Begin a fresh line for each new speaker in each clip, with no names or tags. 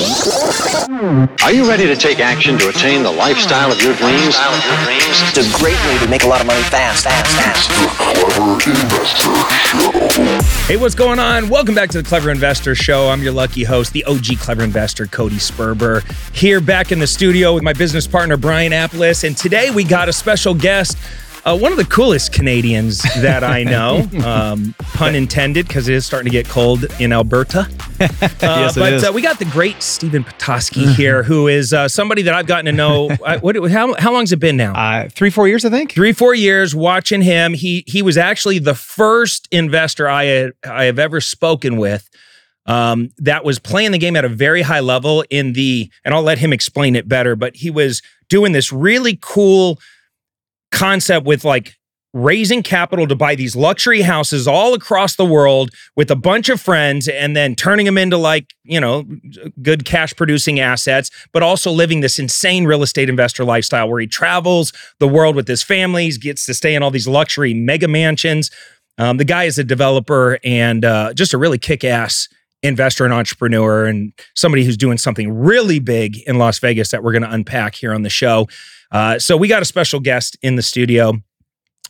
Are you ready to take action to attain the lifestyle of your dreams?
It's a great way to make a lot of money fast, fast, fast.
Hey, what's going on? Welcome back to the Clever Investor Show. I'm your lucky host, the OG Clever Investor, Cody Sperber, here back in the studio with my business partner, Brian Aplass. And today we got a special guest. Uh, one of the coolest Canadians that I know, um, pun intended, because it is starting to get cold in Alberta. Uh,
Yes, it
but
is.
Uh, we got the great Stephen Petasky here, who is uh, somebody that I've gotten to know. uh, what, how, how long's it been now?
Uh, three, four years, I think.
three four years watching him he he was actually the first investor i had i have ever spoken with um, that was playing the game at a very high level in the and i'll let him explain it better but he was doing this really cool concept with like raising capital to buy these luxury houses all across the world with a bunch of friends and then turning them into like you know good cash producing assets but also living this insane real estate investor lifestyle where he travels the world with his families gets to stay in all these luxury mega mansions. Um, the guy is a developer and uh, just a really kick-ass investor and entrepreneur and somebody who's doing something really big in las vegas that we're going to unpack here on the show. Uh, so we got a special guest in the studio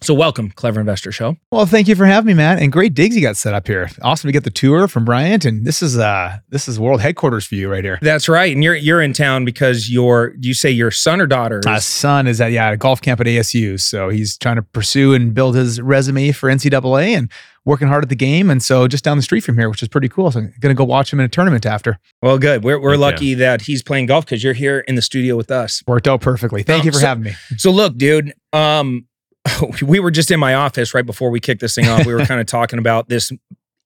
so welcome, Clever Investor Show.
Well, thank you for having me, man. And great digs you got set up here. Awesome to get the tour from Bryant, and this is uh this is world headquarters for you right here.
That's right, and you're you're in town because your do you say your son or daughter? Is,
My son is at yeah at a golf camp at ASU, so he's trying to pursue and build his resume for NCAA and working hard at the game. And so just down the street from here, which is pretty cool. So I'm gonna go watch him in a tournament after.
well, good. We're we're
Thank
lucky that he's playing golf because you're here in the studio with us.
Worked out perfectly. Thank
Oh,
you for
so-
having me.
So look, dude, um, we were just in my office right before we kicked this thing off. We were kind of talking about this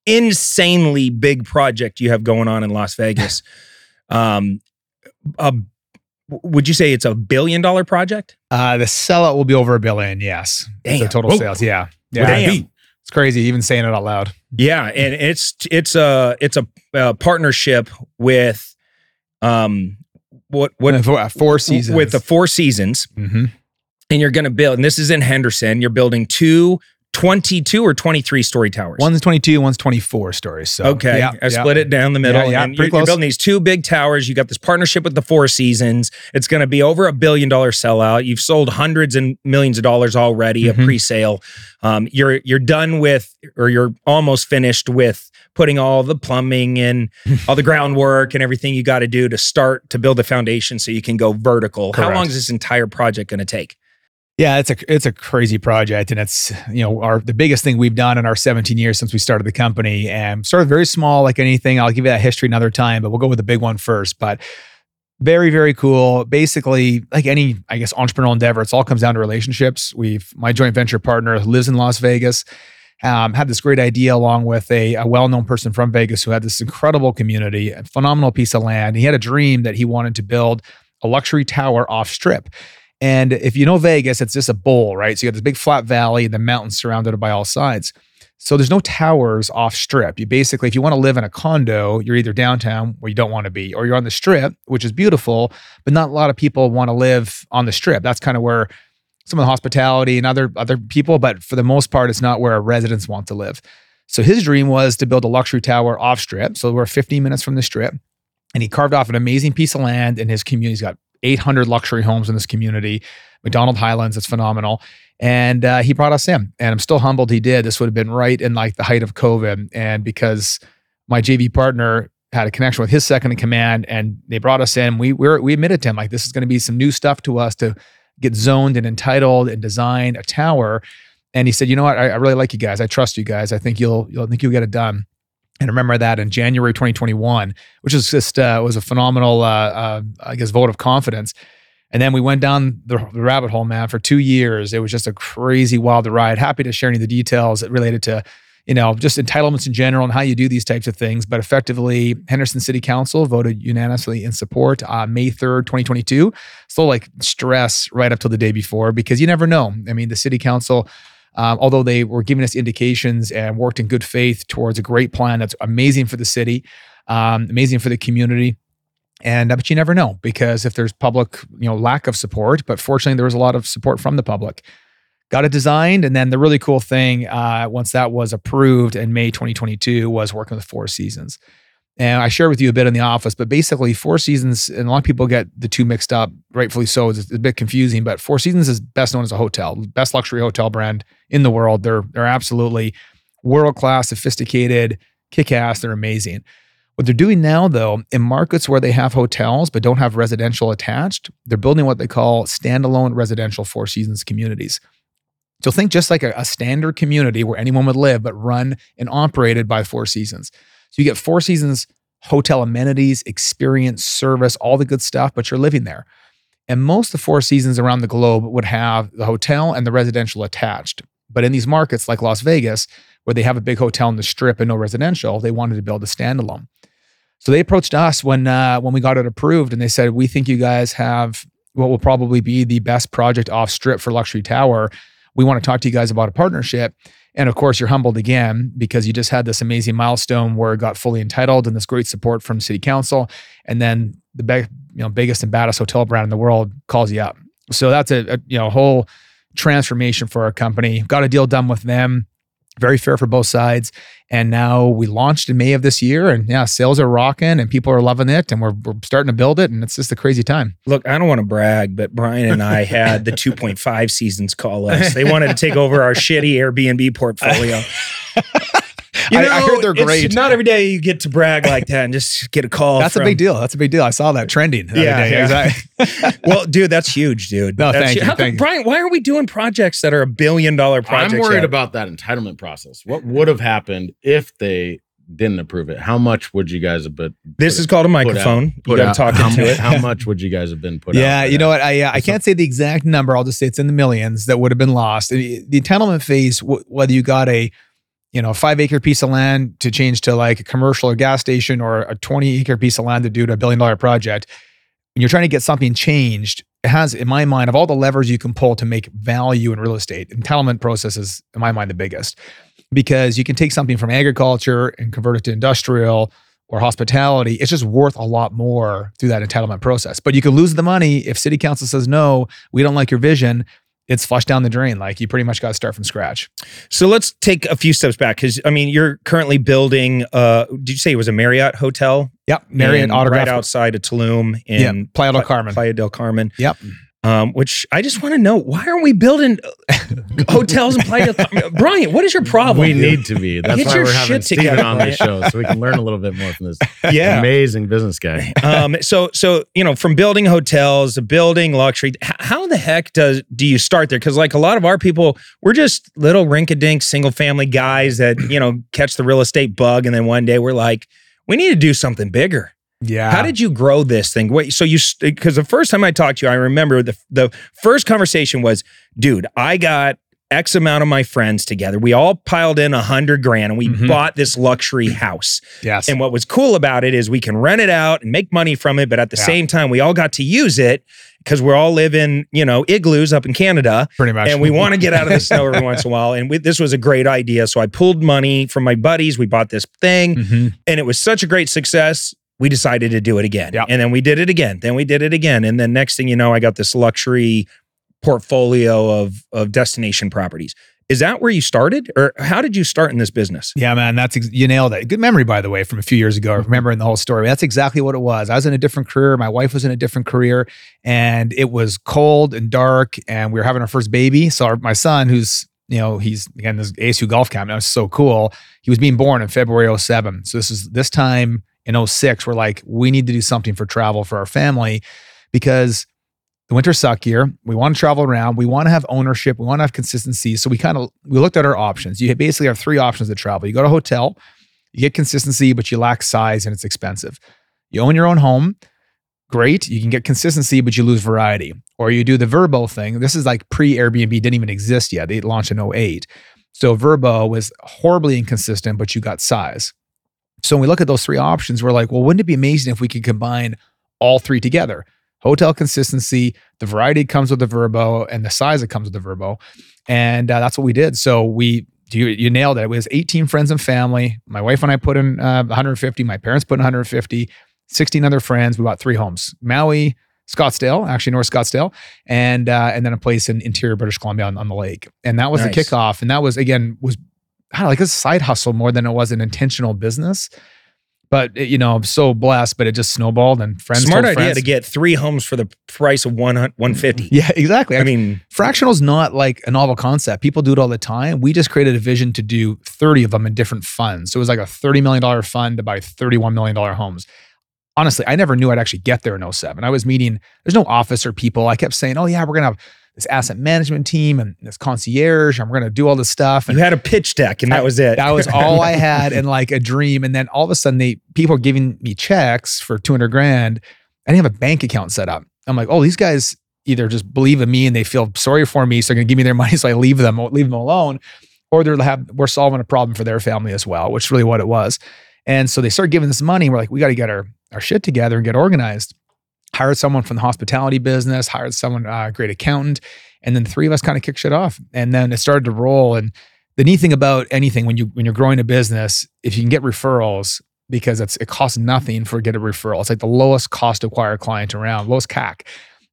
insanely big project you have going on in Las Vegas. Um, a, would you say it's a billion dollar project?
Uh, the sellout will be over a billion. Yes,
Damn.
the total
Whoa.
sales. Yeah, yeah.
Damn.
It's crazy even saying it out loud.
Yeah, and it's it's a it's a, uh partnership with um what what
four, four seasons
with the Four Seasons,
Mhm.
And you're going to build. And this is in Henderson. You're building two 22 or 23 story towers.
One's 22, one's 24 stories. So
Okay,
yeah,
I
yeah.
split it down the middle,
Yeah, yeah,
and you're, you're building these two big towers. You got this partnership with the Four Seasons. It's going to be over a billion dollar sellout. You've sold hundreds and millions of dollars already, a
Mhm.
pre-sale. Um, you're you're done with, or you're almost finished with putting all the plumbing and all the groundwork and everything you got to do to start to build the foundation so you can go vertical. How long is this entire project going to take?
Yeah, it's a it's a crazy project, and it's you know our the biggest thing we've done in our 17 years since we started the company, and started very small, like anything. I'll give you that history another time, but we'll go with the big one first. But very very cool. Basically, like any I guess entrepreneurial endeavor, it's all comes down to relationships. We've my joint venture partner lives in Las Vegas. Um, had this great idea along with a, a well-known person from Vegas who had this incredible community, a phenomenal piece of land. He had a dream that he wanted to build a luxury tower off strip. And if you know Vegas, it's just a bowl, right? So you got this big flat valley and the mountains surrounded by all sides. So there's no towers off strip. You basically, if you want to live in a condo, you're either downtown where you don't want to be, or you're on the strip, which is beautiful, but not a lot of people want to live on the strip. That's kind of where some of the hospitality and other other people, but for the most part, it's not where residents want to live. So his dream was to build a luxury tower off strip. So we're 15 minutes from the strip. And he carved off an amazing piece of land and his community. He's got 800 luxury homes in this community. MacDonald Highlands, it's phenomenal. And uh, he brought us in. And I'm still humbled he did. This would have been right in like the height of COVID. And because my JV partner had a connection with his second in command and they brought us in, we we we admitted to him like this is going to be some new stuff to us to get zoned and entitled and design a tower. And he said, you know what? I, I really like you guys. I trust you guys. I think you'll you'll I think you'll get it done. And remember that in January 2021, which is just uh, was a phenomenal, uh, uh, I guess, vote of confidence. And then we went down the, rabbit hole, man, for two years. It was just a crazy, wild ride. Happy to share any of the details related to, you know, just entitlements in general and how you do these types of things. But effectively, Henderson City Council voted unanimously in support uh, May 3rd, 2022. Still like stress right up till the day before because you never know. I mean, the city council um, although they were giving us indications and worked in good faith towards a great plan that's amazing for the city, um, amazing for the community. And uh, but you never know because if there's public, you know, lack of support, but fortunately there was a lot of support from the public. Got it designed, and then the really cool thing uh, once that was approved in May 2022 was working with Four Seasons. And I shared with you a bit in the office, but basically, Four Seasons, and a lot of people get the two mixed up, rightfully so. It's a bit confusing, but Four Seasons is best known as a hotel, best luxury hotel brand in the world. They're they're absolutely world class, sophisticated, kick ass. They're amazing. What they're doing now, though, in markets where they have hotels but don't have residential attached, they're building what they call standalone residential Four Seasons communities. So think just like a, a standard community where anyone would live, but run and operated by Four Seasons. So you get Four Seasons hotel amenities, experience, service, all the good stuff, but you're living there. And most of the Four Seasons around the globe would have the hotel and the residential attached. But in these markets like Las Vegas, where they have a big hotel in the strip and no residential, they wanted to build a standalone. So they approached us when uh, when we got it approved, and they said, "We think you guys have what will probably be the best project off strip for luxury tower. We want to talk to you guys about a partnership." And of course, you're humbled again because you just had this amazing milestone where it got fully entitled and this great support from city council. And then the you know, biggest and baddest hotel brand in the world calls you up. So that's a, a you know whole transformation for our company. Got a deal done with them very fair for both sides. And now we launched in May of this year, and yeah, sales are rocking, and people are loving it, and we're, we're starting to build it, and it's just a crazy time.
Look, I don't want to brag, but Brian and I had the 2.5 seasons call us. They wanted to take over our shitty Airbnb portfolio.
You know, I, I, heard they're great.
Not every day you get to brag like that and just get a call.
That's
from,
a big deal. That's a big deal. I saw that trending.
yeah, yeah. exactly. well, dude, that's huge, dude.
No,
that's
thank you.
How,
thank
Brian, why are we doing projects that are a billion dollar projects?
I'm worried
yet?
about that entitlement process. What would have happened if they didn't approve it? How much would you guys have been?
This is called a microphone.
Put
you got to talk
how,
into it.
How much would you guys have been put?
Yeah,
out
you know what? I uh, I can't say the exact number. I'll just say it's in the millions that would have been lost. The entitlement phase, whether you got a you know, a five acre piece of land to change to like a commercial or gas station or a 20 acre piece of land to do to a billion dollar project, when you're trying to get something changed, it has, in my mind, of all the levers you can pull to make value in real estate, entitlement process is, in my mind, the biggest because you can take something from agriculture and convert it to industrial or hospitality. It's just worth a lot more through that entitlement process. But you can lose the money if city council says, no, we don't like your vision it's flushed down the drain. Like you pretty much got to start from scratch.
So let's take a few steps back because I mean you're currently building. Uh, did you say it was a Marriott hotel?
Yep, Marriott autograph
right outside of Tulum in
yep. Playa del Carmen.
Playa del Carmen.
Yep.
Um, which I just want to know why aren't we building uh, hotels in Playa? Brian, what is your problem?
We need to be. That's
Get
why we're having Stephen
together,
on the show so we can learn a little bit more from this
Yeah.
amazing business guy.
um, so so you know from building hotels to building luxury how the heck does do you start there because like a lot of our people we're just little rink-a-dink single family guys that you know catch the real estate bug and then one day we're like we need to do something bigger
Yeah.
how did you grow this thing wait so you because the first time i talked to you i remember the the first conversation was dude i got X amount of my friends together. We all piled in a hundred grand and we
Mhm.
bought this luxury house.
Yes.
And what was cool about it is we can rent it out and make money from it, but at the
Yeah.
same time, we all got to use it because we're all living, you know, igloos up in Canada,
pretty much.
and we want to get out of the snow every once in a while. And we, this was a great idea, so I pulled money from my buddies. We bought this thing,
Mhm.
and it was such a great success. We decided to do it again,
Yeah.
and then we did it again. Then we did it again, and then next thing you know, I got this luxury portfolio of of destination properties. Is that where you started, or how did you start in this business?
Yeah, man, that's ex- you nailed it. Good memory, by the way, from a few years ago. Mm-hmm. Remembering the whole story. That's exactly what it was. I was in a different career. My wife was in a different career, and it was cold and dark, and we were having our first baby. So our, my son, who's you know he's again this ASU golf camp now, it's so cool. He was being born in February 07. So this is this time in 06, we're like, we need to do something for travel for our family because the winter suck here. We want to travel around. We want to have ownership. We want to have consistency. So we kind of we looked at our options. You basically have three options to travel. You go to a hotel, you get consistency, but you lack size and it's expensive. You own your own home, great. You can get consistency, but you lose variety. Or you do the Vrbo thing. This is like pre Airbnb, didn't even exist yet. They launched in 08. So Vrbo was horribly inconsistent, but you got size. So when we look at those three options, we're like, well, wouldn't it be amazing if we could combine all three together? Hotel consistency, the variety that comes with the Vrbo, and the size that comes with the Vrbo. And uh, that's what we did. So we, you, you nailed it. It was 18 friends and family. My wife and I put in uh, 150. My parents put in 150. 16 other friends. We bought three homes: Maui, Scottsdale, actually North Scottsdale, and uh, and then a place in interior British Columbia on, on the lake. And that was
Nice.
the kickoff. And that was again was know, like a side hustle more than it was an intentional business. But it- you know, I'm so blessed, but it just snowballed and friends.
Smart idea
friends.
to get three homes for the price of one 150.
Yeah, exactly.
I mean,
fractional is not like a novel concept. People do it all the time. We just created a vision to do 30 of them in different funds. So it was like a $30 million fund to buy $31 million homes. Honestly, I never knew I'd actually get there in 07. I was meeting, there's no officer people. I kept saying, oh, yeah, we're going to have this asset management team and this concierge, we're going to do all this stuff. And
you had a pitch deck and that was it.
that was all I had and like a dream. And then all of a sudden, they people are giving me checks for 200 grand. I didn't have a bank account set up. I'm like, oh, these guys either just believe in me and they feel sorry for me, so they're gonna give me their money, so I leave them, leave them alone, or they're have we're solving a problem for their family as well, which is really what it was. And so they start giving this money. We're like, we got to get our our shit together and get organized. Hired someone from the hospitality business, hired someone, uh, great accountant, and then the three of us kind of kicked shit off. And then it started to roll. And the neat thing about anything when you when you're growing a business, if you can get referrals, because it's it costs nothing for get a referral. It's like the lowest cost to acquire client around, lowest CAC.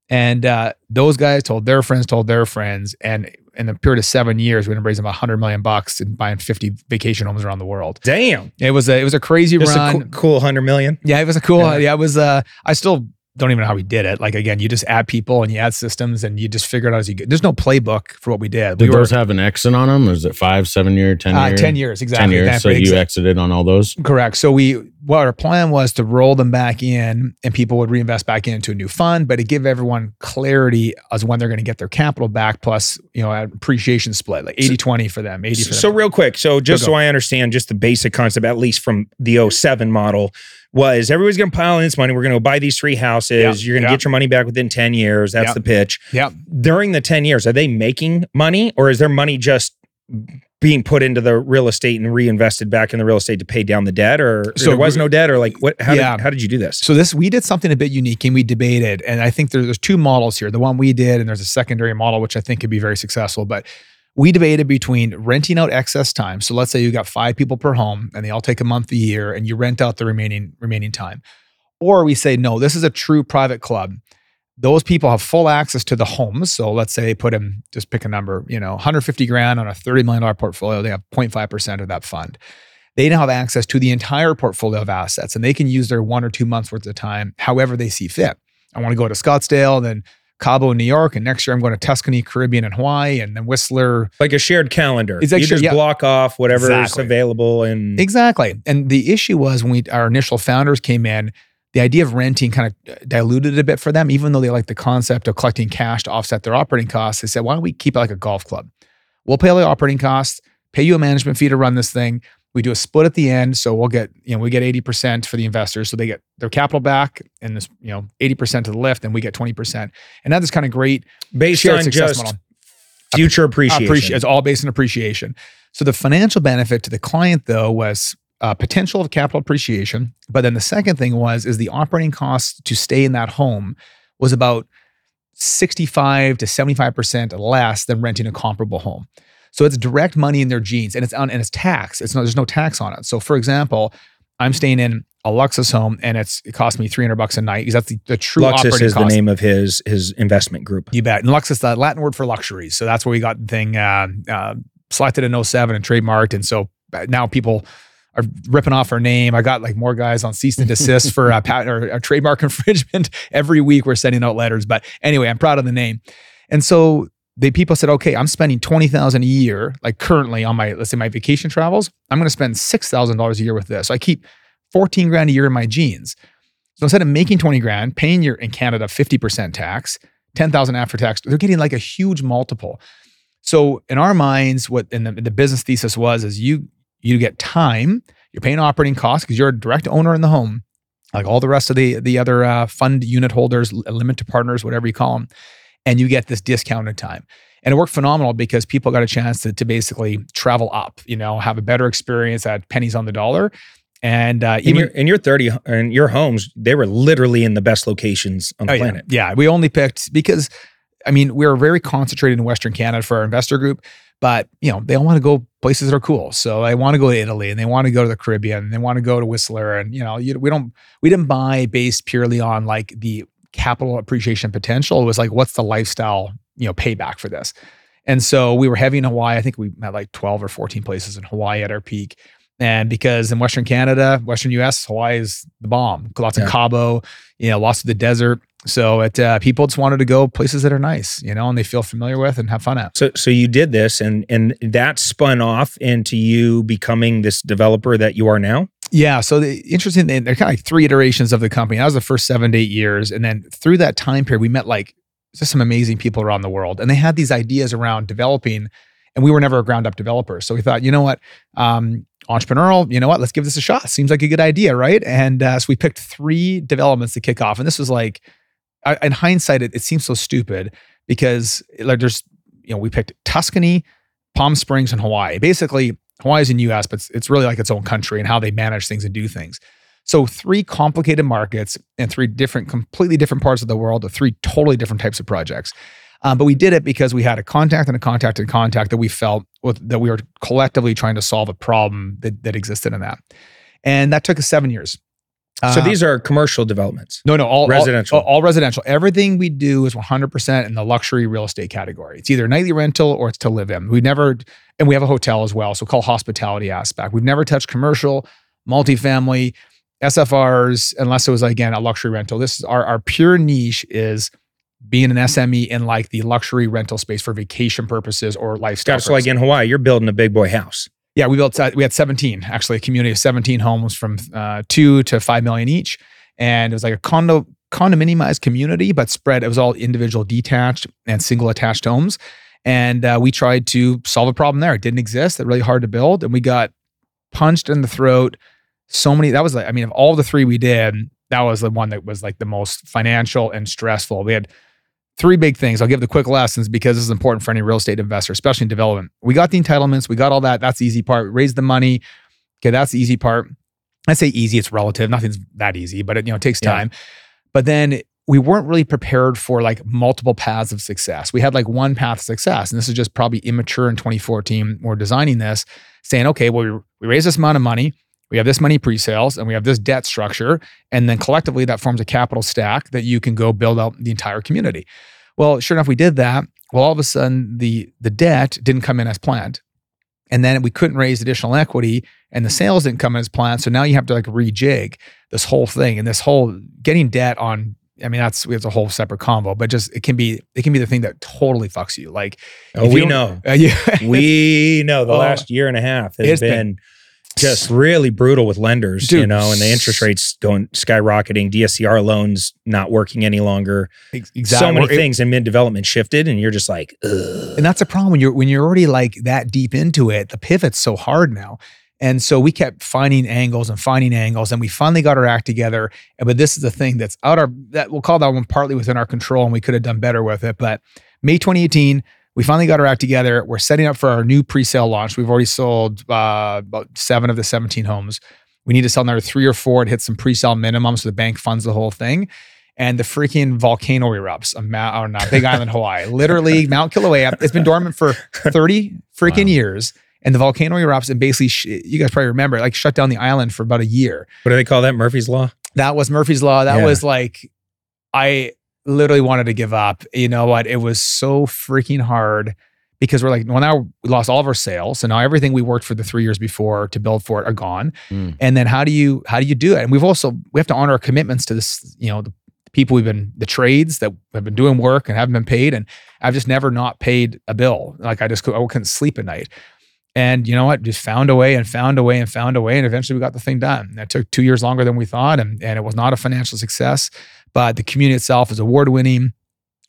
And uh, those guys told their friends, told their friends, and in a period of seven years, we ended up raising about 100 million bucks and buying 50 vacation homes around the world.
Damn.
It was a it was a crazy
Just
run.
a cool, cool 100 million.
Yeah, it was a cool.
Yeah.
Yeah, it was. Uh, I still don't even know how we did it. Like again, you just add people and you add systems and you just figure it out as you go. There's no playbook for what we did.
Did
we
those have an exit on them? Or is it five, seven year, ten
uh,
year?
ten years exactly.
10 years.
That
So
big-
you exited on all those?
Correct. So we what our plan was to roll them back in and people would reinvest back into a new fund, but to give everyone clarity as when they're going to get their capital back plus, you know, an appreciation split, like 80-20 for them, 80 for them.
So real quick, so just
Go,
so. I understand just the basic concept, at least from the 07 model, was everybody's going to pile in this money. We're going to buy these three houses.
Yeah,
You're going to
yeah.
get your money back within 10 years. That's
Yeah.
the pitch.
Yeah.
During the 10 years, are they making money or is their money just being put into the real estate and reinvested back in the real estate to pay down the debt or
So
there was no debt or like what how,
Yeah.
did, how did you do this?
So this we did something a bit unique and we debated, and I think there- there's two models here. The one we did, and there's a secondary model which I think could be very successful. But we debated between renting out excess time. So let's say you got five people per home, and they all take a month a year, and you rent out the remaining remaining time, or we say no, this is a true private club. Those people have full access to the homes. So let's say they put in, just pick a number, you know, 150 grand on a $30 million portfolio. They have 0.5% of that fund they now have access to the entire portfolio of assets and they can use their one or two months worth of time however they see fit. I want to go to Scottsdale, then Cabo in New York, and next year I'm going to Tuscany, Caribbean, and Hawaii, and then Whistler.
Like a shared calendar.
It's like
you just
yeah.
block off whatever is
Exactly.
available and
Exactly. And the issue was when we our initial founders came in, the idea of renting kind of diluted a bit for them, even though they like the concept of collecting cash to offset their operating costs. They said, why don't we keep it like a golf club? We'll pay all the operating costs, pay you a management fee to run this thing. We do a split at the end. So we'll get, you know, we get 80% for the investors. So they get their capital back and this, you know, 80% to the lift, and we get 20%. And that is kind of great
based on
success
just
model.
future appreciation.
Appreci- it's all based on appreciation. So the financial benefit to the client though was uh, potential of capital appreciation, but then the second thing was is the operating costs to stay in that home was about 65 to 75% less than renting a comparable home. So it's direct money in their jeans and it's on and it's tax. It's no there's no tax on it. So for example, I'm staying in a Luxus home and it's it cost me 300 bucks a night because that's the, the true
Luxus
operating
is
cost.
the name of his his investment group.
You bet. And Lux is the Latin word for luxuries. So that's where we got the thing uh, uh, selected in 07 and trademarked. And so uh, now people are ripping off our name. I got like more guys on cease and desist for a patent or, a trademark infringement. Every week we're sending out letters. But anyway, I'm proud of the name. And so the people said, okay, I'm spending 20,000 a year, like currently on my, let's say my vacation travels. I'm going to spend $6,000 a year with this. So I keep 14 grand a year in my jeans. So instead of making 20 grand, paying your in Canada 50% tax, 10,000 after tax, they're getting like a huge multiple. So in our minds, what in the, the business thesis was is you you get time, you're paying operating costs because you're a direct owner in the home, like all the rest of the the other uh, fund unit holders, li- limited partners, whatever you call them, and you get this discounted time. And it worked phenomenal because people got a chance to, to basically travel up, you know, have a better experience at pennies on the dollar. And uh,
In
even
your in your 30 and your homes, they were literally in the best locations on the
Oh, yeah.
planet.
Yeah. we only picked because, I mean, we were very concentrated in Western Canada for our investor group, but you know they all want to go places that are cool. So they want to go to Italy and they want to go to the Caribbean and they want to go to Whistler and you know you, we don't we didn't buy based purely on like the capital appreciation potential. It was like what's the lifestyle you know payback for this. And so we were heavy in Hawaii. I think we had like 12 or 14 places in Hawaii at our peak. And because in Western Canada, Western US, Hawaii is the bomb. Lots
Yeah.
of Cabo, you know, lots of the desert. So it uh, people just wanted to go places that are nice, you know, and they feel familiar with and have fun at.
So so you did this and and that spun off into you becoming this developer that you are now?
Yeah. So the interesting thing, they're kind of like three iterations of the company. That was the first seven to eight years. And then through that time period, we met like just some amazing people around the world. And they had these ideas around developing, and we were never a ground up developer. So we thought, you know what? Um, entrepreneurial, you know what? Let's give this a shot. Seems like a good idea, right? And uh, so we picked three developments to kick off. And this was like, I- in hindsight, it, it seems so stupid because like there's, you know, we picked Tuscany, Palm Springs, and Hawaii. Basically, Hawaii's in US, but it's, really like its own country and how they manage things and do things. So three complicated markets and three different, completely different parts of the world, three totally different types of projects. Um, but we did it because we had a contact and a contact and contact that we felt with, that we were collectively trying to solve a problem that, that existed in that. And that took us seven years.
So
Uh,
these are commercial developments.
no, no, all
Residential.
All, all residential. Everything we do is 100% in the luxury real estate category. It's either nightly rental or it's to live in. We never, and we have a hotel as well, so call hospitality aspect. We've never touched commercial, multifamily, SFRs, unless it was again a luxury rental. This is our our pure niche is being an SME in like the luxury rental space for vacation purposes or lifestyle.
So like in Hawaii, you're building a big boy house.
Yeah, we built. We had 17 actually, a community of 17 homes from uh, two to five million each, and it was like a condo condominiumized community, but spread. It was all individual, detached, and single attached homes, and uh, we tried to solve a problem there. It didn't exist. They're really hard to build, and we got punched in the throat. So many. That was like, I mean, of all the three we did, that was the one that was like the most financial and stressful. We had three big things. I'll give the quick lessons because this is important for any real estate investor, especially in development. We got the entitlements, we got all that. That's the easy part. We raised the money. Okay, that's the easy part. I say easy, it's relative. Nothing's that easy, but it you know it takes
Yeah.
time. But then we weren't really prepared for like multiple paths of success. We had like one path of success, and this is just probably immature in 2014. We're designing this, saying, okay, well, we, we raise this amount of money. We have this money pre-sales and we have this debt structure. And then collectively that forms a capital stack that you can go build out the entire community. Well, sure enough, we did that. Well, all of a sudden the the debt didn't come in as planned. And then we couldn't raise additional equity and the sales didn't come in as planned. So now you have to like rejig this whole thing and this whole getting debt on I mean, that's it's a whole separate convo, but just it can be it can be the thing that totally fucks you. Like
Oh, we
you
know.
uh, yeah,
We know the
Oh.
last year and a half has been,
been-
just really brutal with lenders, you know, and the interest rates going skyrocketing, DSCR loans not working any longer.
Ex-
So many
it-
things in mid development shifted, and you're just like, Ugh.
and that's a problem when you're when you're already like that deep into it the pivot's so hard now and so we kept finding angles and finding angles and we finally got our act together but this is the thing that's out our that we'll call that one partly within our control and we could have done better with it but may 2018 we finally got our act together we're setting up for our new pre-sale launch we've already sold uh, about seven of the 17 homes we need to sell another three or four to hit some pre-sale minimums so the bank funds the whole thing and the freaking volcano erupts on, Mount, on uh, Big Island, Hawaii. Literally, Mount Kilauea. It's been dormant for 30 freaking
Wow.
years. And the volcano erupts and basically, sh- you guys probably remember, like shut down the island for about a year.
what do they call that? Murphy's Law?
That was Murphy's Law. That
Yeah.
was like, I literally wanted to give up. You know what? It was so freaking hard because we're like, well, now we lost all of our sales. So now everything we worked for the three years before to build for it are gone.
Mm.
And then how do you how do you do it? And we've also we have to honor our commitments to this, you know, the people we've been the trades that have been doing work and haven't been paid. And I've just never not paid a bill. Like I just I couldn't sleep at night. And you know what? Just found a way and found a way and found a way. And eventually we got the thing done. It took two years longer than we thought. And, and it was not a financial success, but the community itself is award winning.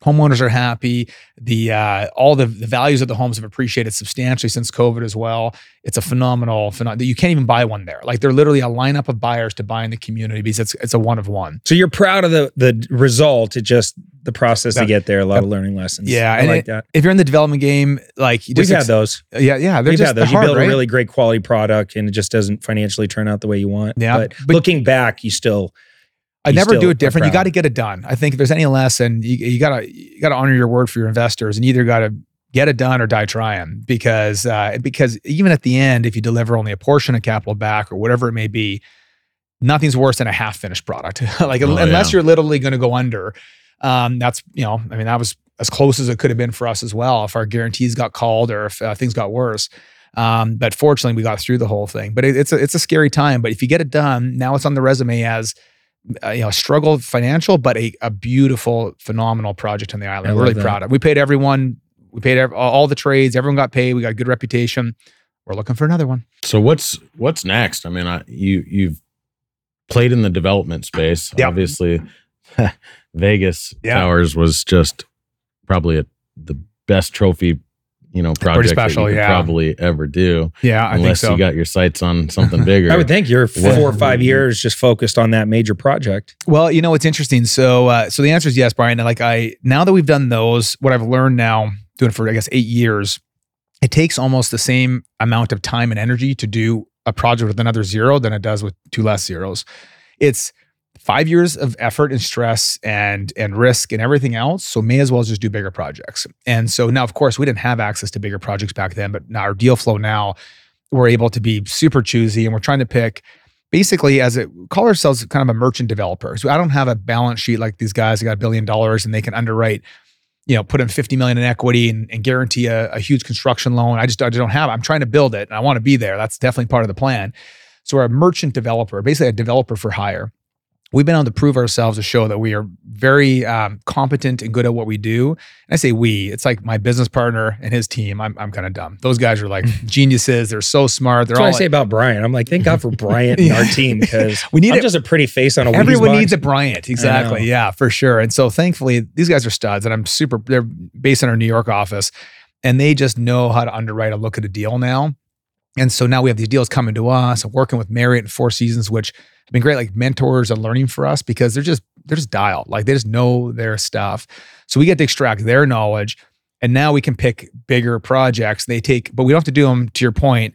Homeowners are happy. The uh, all the, the values of the homes have appreciated substantially since COVID as well. It's a phenomenal, phenomenal. You can't even buy one there. Like they're literally a lineup of buyers to buy in the community because it's it's a one of one.
So you're proud of the the result. It just the process to get there. A lot of learning lessons.
Yeah,
I
and
like
it-
that.
If you're in the development game, like you
We've
just
had those.
yeah, yeah, they're
We've
just
had those.
they're
You
hard,
build
right?
a really great quality product, and it just doesn't financially turn out the way you want.
Yeah,
but,
but-
looking back, you still
I never do it different. You got to get it done. I think if there's any lesson, you, you gotta you gotta honor your word for your investors, and either got to get it done or die trying. Because uh, because even at the end, if you deliver only a portion of capital back or whatever it may be, nothing's worse than a half finished product. like
Oh,
unless
yeah.
you're literally going to go under. Um, that's you know, I mean, that was as close as it could have been for us as well. If our guarantees got called or if uh, things got worse. Um, but fortunately, we got through the whole thing. But it, it's a it's a scary time. But if you get it done, now it's on the resume as you know, struggle financial, but a, a beautiful, phenomenal project on the island.
I
We're really
that.
proud of. We paid everyone. We paid all the trades. Everyone got paid. We got a good reputation. We're looking for another one.
So what's what's next? I mean, I, you you've played in the development space.
Yeah.
Obviously, Vegas
Yeah.
Towers was just probably a, the best trophy, you know, project
special,
that you could
yeah.
probably ever do.
Yeah, I
unless
think so.
you got your sights on something bigger.
I would think you're four or five years just focused on that major project.
Well, you know, it's interesting. So, uh, so the answer is yes, Brian. And like I, now that we've done those, what I've learned now, doing it for I guess eight years, it takes almost the same amount of time and energy to do a project with another zero than it does with two less zeros. It's five years of effort and stress and and risk and everything else. So may as well just do bigger projects. And so now, of course, we didn't have access to bigger projects back then, but now our deal flow now, we're able to be super choosy and we're trying to pick basically as it call ourselves kind of a merchant developer. So I don't have a balance sheet like these guys that got a billion dollars and they can underwrite, you know, put in 50 million in equity and, and guarantee a, a huge construction loan. I just I don't have. I'm trying to build it and I want to be there. That's definitely part of the plan. So we're a merchant developer, basically a developer for hire. We've been able to prove ourselves to show that we are very um, competent and good at what we do. And I say we, it's like my business partner and his team. I'm, I'm kind of dumb. Those guys are like geniuses. They're so smart. They're
That's what
all
I say about Brian. I'm like, thank God for Bryant and our team because
We need it-
just a pretty face on a
Everyone
box.
needs a Bryant. Exactly. Yeah, for sure. And so thankfully, these guys are studs and I'm super, they're based in our New York office and they just know how to underwrite a look at a deal now. And so now we have these deals coming to us and working with Marriott and Four Seasons, which have been great, like mentors and learning for us because they're just, they're just dialed. Like they just know their stuff. So we get to extract their knowledge. And now we can pick bigger projects. They take, but we don't have to do them to your point,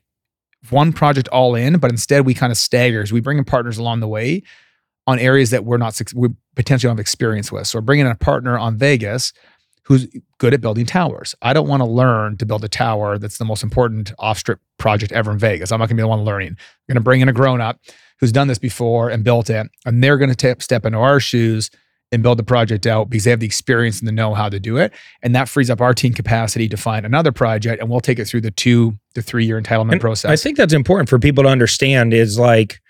one project all in, but instead we kind of staggers. We bring in partners along the way on areas that we're not we potentially don't have experience with. So we're bringing in a partner on Vegas who's good at building towers. I don't want to learn to build a tower that's the most important off-strip project ever in Vegas. I'm not going to be the one learning. I'm going to bring in a grown-up who's done this before and built it, and they're going to step into our shoes and build the project out because they have the experience and the know-how to do it. And that frees up our team capacity to find another project, and we'll take it through the two to three-year entitlement
And
process.
I think that's important for people to understand is like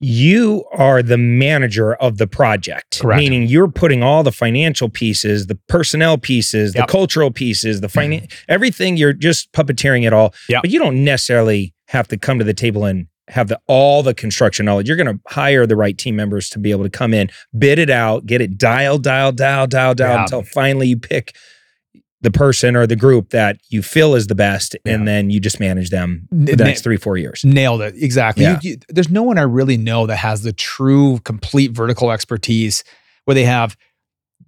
you are the manager of the project,
Correct.
meaning you're putting all the financial pieces, the personnel pieces,
Yep.
the cultural pieces, the finan mm-hmm. everything. You're just puppeteering it all,
Yep.
but you don't necessarily have to come to the table and have the all the construction knowledge. You're going to hire the right team members to be able to come in, bid it out, get it dialed, dialed, dialed, dialed, dial
Yeah.
until finally you pick the person or the group that you feel is the best, and then you just manage them for the
Na-
next three, four years.
Nailed it. Exactly.
Yeah.
You- you- there's no one I really know that has the true, complete vertical expertise where they have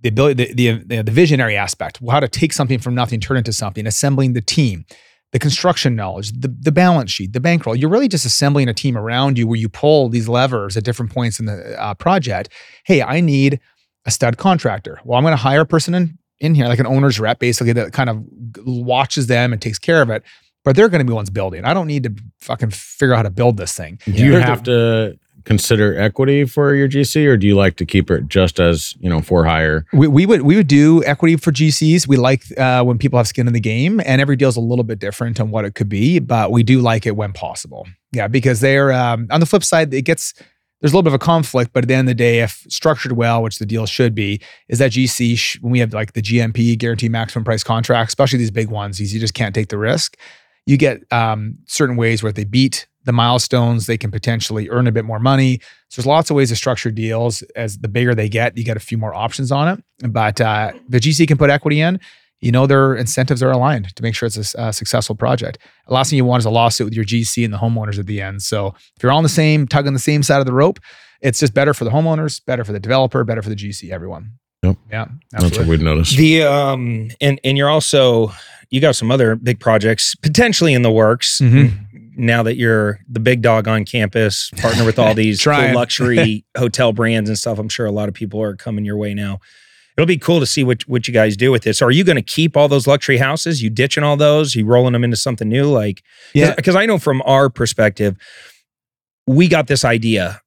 the ability, the, the, the visionary aspect, how to take something from nothing, turn it into something, assembling the team, the construction knowledge, the, the balance sheet, the bankroll. You're really just assembling a team around you where you pull these levers at different points in the uh, project. Hey, I need a stud contractor. Well, I'm going to hire a person in, in here, like an owner's rep, basically, that kind of watches them and takes care of it. But they're going to be the ones building. I don't need to fucking figure out how to build this thing.
Do you
They're-
have to consider equity for your GC, or do you like to keep it just as you know for hire?
We, we would we would do equity for GCs. We like uh, when people have skin in the game, and every deal's a little bit different on what it could be, but we do like it when possible. Yeah, because they're um, on the flip side, it gets there's a little bit of a conflict, but at the end of the day, if structured well, which the deal should be, is that GC when we have like the GMP guarantee maximum price contracts, especially these big ones, these you just can't take the risk. You get um, certain ways where if they beat the milestones, they can potentially earn a bit more money. So there's lots of ways to structure deals. As the bigger they get, you get a few more options on it. But uh, the GC can put equity in. You know their incentives are aligned to make sure it's a successful project. The last thing you want is a lawsuit with your GC and the homeowners at the end. So if you're all on the same tug on the same side of the rope, it's just better for the homeowners, better for the developer, better for the GC, everyone.
Yep.
Yeah,
That's what we've noticed.
The um and and you're also you got some other big projects potentially in the works.
Mhm.
Now that you're the big dog on campus, partner with all these cool luxury hotel brands and stuff, I'm sure a lot of people are coming your way now. It'll be cool to see what what you guys do with this. Are you going to keep all those luxury houses? You ditching all those? You rolling them into something new? Like,
Yeah.
because I know from our perspective, we got this idea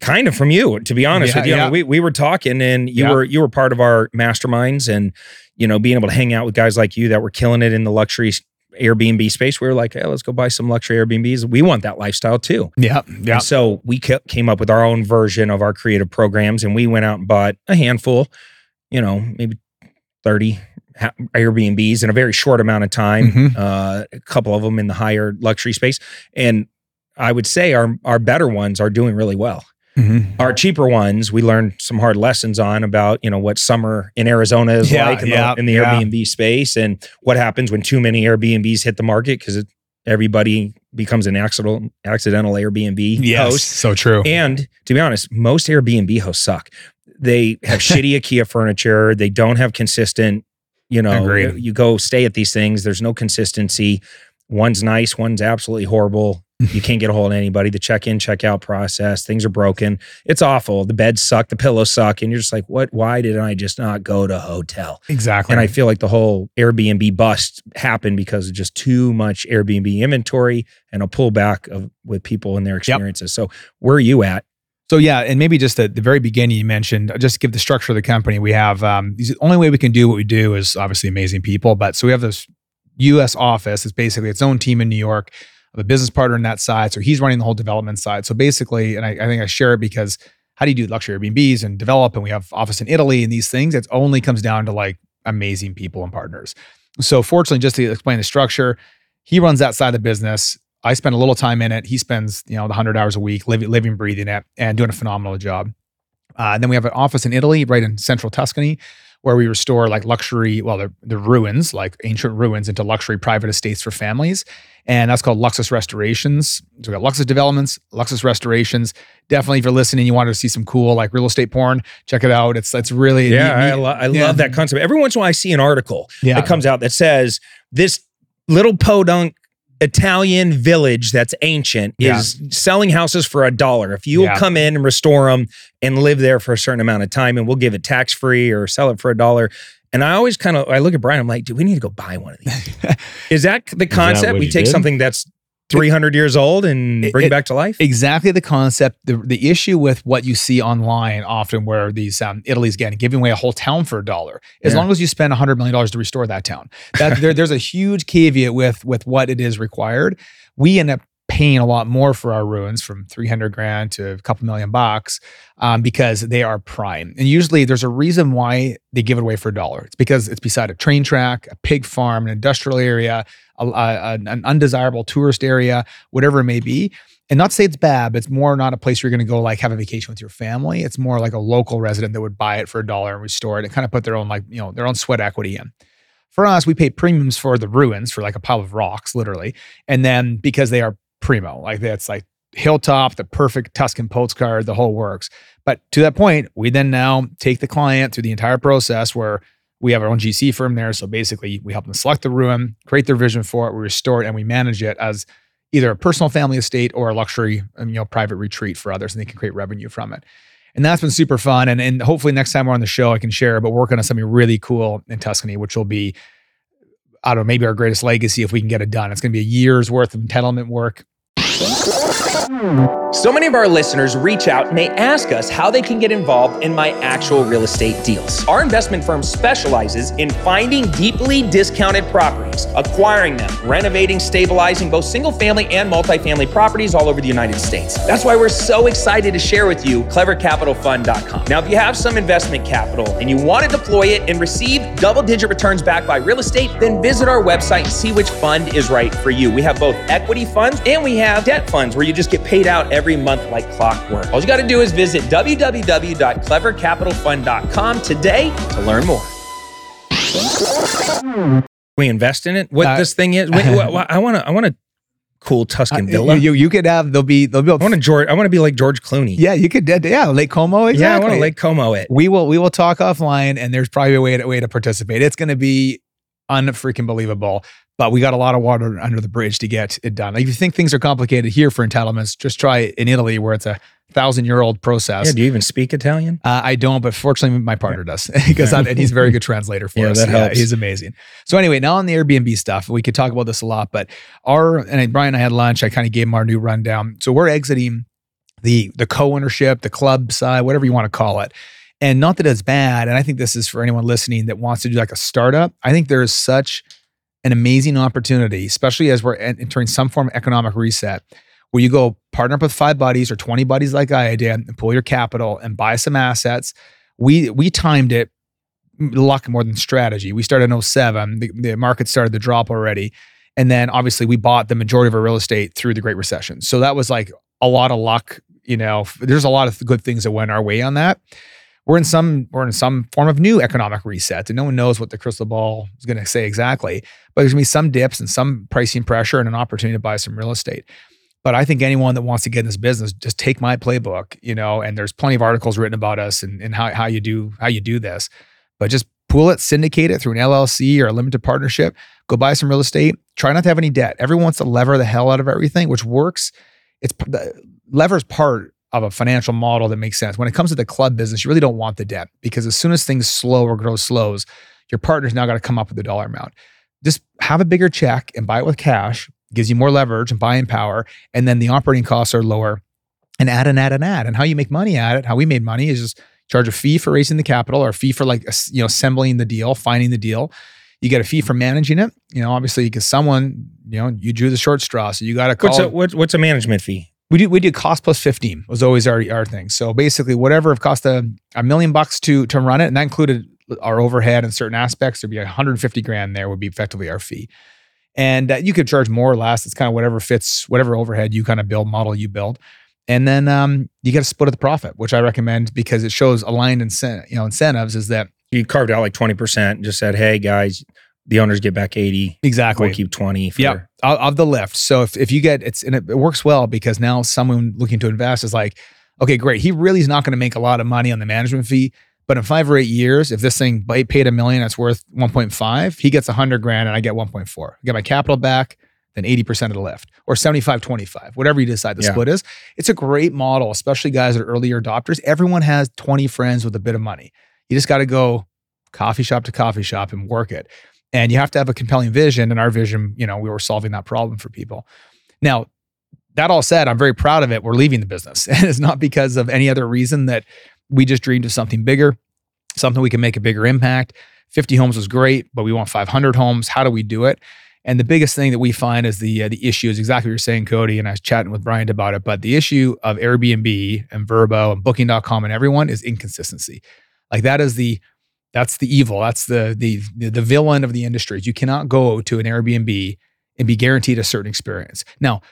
kind of from you, to be honest
Yeah,
with you. I mean,
yeah.
we we were talking, and you
Yeah.
were you were part of our masterminds, and you know, being able to hang out with guys like you that were killing it in the luxury Airbnb space. We were like, hey, let's go buy some luxury Airbnbs. We want that lifestyle too.
Yeah. Yeah.
And so we ca- came up with our own version of our creative programs and we went out and bought a handful, you know, maybe 30 Airbnbs in a very short amount of time,
Mhm.
uh, a couple of them in the higher luxury space. And I would say our, our better ones are doing really well.
Mhm.
Our cheaper ones, we learned some hard lessons on about, you know, what summer in Arizona is
Yeah,
like in,
yeah,
the, in the
yeah.
Airbnb space and what happens when too many Airbnbs hit the market because everybody becomes an accidental, accidental Airbnb
Yes.
host.
So true.
And to be honest, most Airbnb hosts suck. They have shitty IKEA furniture. They don't have consistent, you know,
Agreed.
you go stay at these things. There's no consistency. One's nice, one's absolutely horrible. You can't get a hold of anybody. The check in, check out process, things are broken. It's awful. The beds suck, the pillows suck. And you're just like, what? Why did I just not go to a hotel?
exactly.
And I feel like the whole Airbnb bust happened because of just too much Airbnb inventory and a pullback of with people and their experiences. So where are you at?
So yeah, and maybe just at the very beginning you mentioned, uh, just give the structure of the company, we have um, the only way we can do what we do is obviously amazing people. But so we have this U.S. office. It's basically its own team in New York. I have a business partner in that side, so he's running the whole development side. So basically, and I, I think I share it because how do you do luxury Airbnbs and develop? And we have office in Italy and these things. It only comes down to like amazing people and partners. So fortunately, just to explain the structure, he runs that side of the business. I spend a little time in it. He spends, you know, the hundred hours a week living, living, breathing it, and doing a phenomenal job. Uh, and then we have an office in Italy, right in central Tuscany, where we restore like luxury, well, the, the ruins, like ancient ruins, into luxury private estates for families. And that's called Luxus Restorations. So we got Luxus Developments, Luxus Restorations. Definitely, if you're listening, you want to see some cool like real estate porn, check it out. It's it's really
Yeah, I,
neat-
lo- I
yeah.
love that concept. Every once in a while, I see an article
Yeah.
that comes out that says this little podunk Italian village that's ancient
Yeah.
is selling houses for a dollar. If you'll
Yeah.
come in and restore them and live there for a certain amount of time, and we'll give it tax free or sell it for a dollar. And I always kind of I look at Brian. I'm like, do we need to go buy one of these? is that the concept?
what
we take
did?
something that's 300 years old and bring it,
it-
back to life.
exactly the concept. The the issue with what you see online often, where these um, Italy's getting giving away a whole town for a dollar, as
Yeah.
long as you spend hundred million dollars to restore that town. That there, there's a huge caveat with with what it is required. We end up paying a lot more for our ruins, from three hundred grand to a couple million bucks, um, because they are prime. And usually, there's a reason why they give it away for a dollar. It's because it's beside a train track, a pig farm, an industrial area, a, a- an undesirable tourist area, whatever it may be and not to say it's bad, but it's more not a place you're going to go like have a vacation with your family. It's more like a local resident that would buy it for a dollar and restore it and kind of put their own like you know their own sweat equity in. For us, we pay premiums for the ruins for like a pile of rocks, literally, and then because they are primo, like that's like hilltop, the perfect Tuscan postcard, the whole works. But to that point, we then now take the client through the entire process where we have our own GC firm there. So basically, we help them select the ruin, create their vision for it, we restore it, and we manage it as either a personal family estate or a luxury, um, you know, private retreat for others, and they can create revenue from it. And that's been super fun. And, and hopefully next time we're on the show, I can share, but working on something really cool in Tuscany, which will be, I don't know, maybe our greatest legacy if we can get it done. It's going to be a year's worth of entitlement work.
So many of our listeners reach out and they ask us how they can get involved in my actual real estate deals. Our investment firm specializes in finding deeply discounted properties, acquiring them, renovating, stabilizing both single family and multifamily properties all over the United States. That's why we're so excited to share with you clevercapitalfund.com. Now, if you have some investment capital and you want to deploy it and receive double digit returns back by real estate, then visit our website and see which fund is right for you. We have both equity funds and we have debt funds where you just get paid out every month like clockwork. All you got to do is visit www.clevercapitalfund.com today to learn more.
we invest in it. What
Uh,
this thing is, wait, wha- wha- I want to, I want a cool Tuscan
Uh,
villa.
You, you could have, they'll be, they'll be,
I want to George. I want to be like George Clooney.
yeah, you could, yeah, Lake Como, exactly.
yeah. I want to Lake Como it.
we will we will talk offline and there's probably a way to, way to participate it's going to be unfreaking believable but we got a lot of water under the bridge to get it done if you think things are complicated here for entitlements just try it in italy where it's a thousand year old process
Yeah. Do you even speak Italian?
uh, I don't, but fortunately, my partner does because and he's a very good translator for
Yeah,
us.
that helps.
he's amazing. So anyway, now on the Airbnb stuff, we could talk about this a lot, but our and Brian and I had lunch. I kind of gave him our new rundown. So we're exiting the the co-ownership, the club side, whatever you want to call it. And not that it's bad. And I think this is for anyone listening that wants to do like a startup. I think there is such an amazing opportunity, especially as we're entering some form of economic reset, where you go partner up with five buddies or 20 buddies like I did and pull your capital and buy some assets. We we timed it luck more than strategy. We started in 07. The, the market started to drop already. And then obviously we bought the majority of our real estate through the Great Recession. So that was like a lot of luck. You know, there's a lot of good things that went our way on that. We're in some we're in some form of new economic reset, and no one knows what the crystal ball is going to say exactly. But there's going to be some dips and some pricing pressure and an opportunity to buy some real estate. But I think anyone that wants to get in this business, just take my playbook, you know. And there's plenty of articles written about us and, and how how you do how you do this. But just pool it, syndicate it through an LLC or a limited partnership. Go buy some real estate. Try not to have any debt. Everyone wants to lever the hell out of everything, which works. It's the lever's part of a financial model that makes sense. When it comes to the club business, you really don't want the debt because as soon as things slow or grow slows, your partner's now got to come up with the dollar amount. Just have a bigger check and buy it with cash, gives you more leverage and buying power, and then the operating costs are lower. And add and add and add. And how you make money at it, how we made money is just charge a fee for raising the capital or a fee for like you know assembling the deal, finding the deal. You get a fee for managing it. You know, obviously, because someone you know you drew the short straw, so you got to call.
What's a, what's, what's a management fee?
We do we do cost plus 15 was always our, our thing. So basically whatever it cost a, a million bucks to to run it, and that included our overhead and certain aspects, there'd be 150 grand there would be effectively our fee. And uh, you could charge more or less. It's kind of whatever fits, whatever overhead you kind of build, model you build. And then um, you get a split of the profit, which I recommend because it shows aligned incent- you know, incentives is that
You carved out like 20% and just said, hey, guys, the owners get back 80.
exactly
We'll keep 20 for
Yeah, of, the lift. So if, if you get it's and it, it works well because now someone looking to invest is like, okay, great. He really is not going to make a lot of money on the management fee, but in five or eight years, if this thing paid a million, it's worth 1.5. He gets a hundred grand, and I get 1.4. I get my capital back, then 80% of the lift, or 75, 25, whatever you decide the
Yeah.
split is. It's a great model, especially guys that are earlier adopters. Everyone has 20 friends with a bit of money. You just got to go coffee shop to coffee shop and work it. And you have to have a compelling vision. And our vision, you know, we were solving that problem for people. Now, that all said, I'm very proud of it. We're leaving the business. And it's not because of any other reason that we just dreamed of something bigger, something we can make a bigger impact. 50 homes was great, but we want 500 homes. How do we do it? And the biggest thing that we find is the uh, the issue is exactly what you're saying, Cody. And I was chatting with Brian about it. But the issue of Airbnb and Vrbo and Booking.com and everyone is inconsistency. Like that is the that's the evil. That's the the the, villain of the industry. You cannot go to an Airbnb and be guaranteed a certain experience. Now,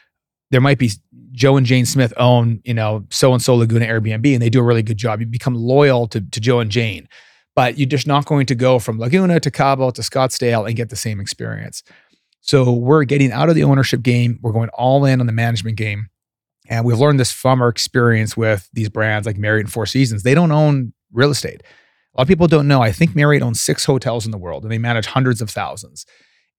there might be Joe and Jane Smith own, you know, so and so Laguna Airbnb, and they do a really good job. You become loyal to, to Joe and Jane, but you're just not going to go from Laguna to Cabo to Scottsdale and get the same experience. So we're getting out of the ownership game. We're going all in on the management game. And we've learned this from our experience with these brands like Marriott and Four Seasons. They don't own real estate. A lot of people don't know. I think Marriott owns six hotels in the world and they manage hundreds of thousands.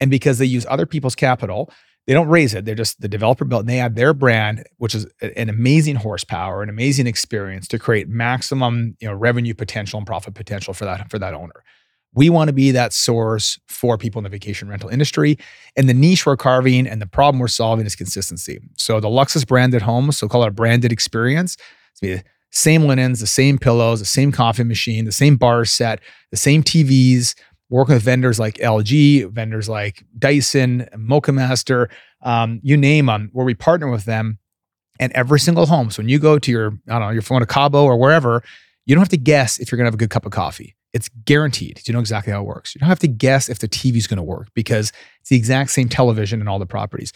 And because they use other people's capital, they don't raise it. They're just the developer built and they add their brand, which is an amazing horsepower, an amazing experience to create maximum, you know, revenue potential and profit potential for that for that owner. We want to be that source for people in the vacation rental industry. And the niche we're carving and the problem we're solving is consistency. So the Luxus branded homes, so call it a branded experience. It's same linens, the same pillows, the same coffee machine, the same bar set, the same TVs. Working with vendors like LG, vendors like Dyson, Moccamaster, um, you name them, where we partner with them. And every single home. So when you go to your, I don't know, your phone to Cabo or wherever, you don't have to guess if you're gonna have a good cup of coffee. It's guaranteed. You know exactly how it works. You don't have to guess if the TV is going to work because it's the exact same television in all the properties.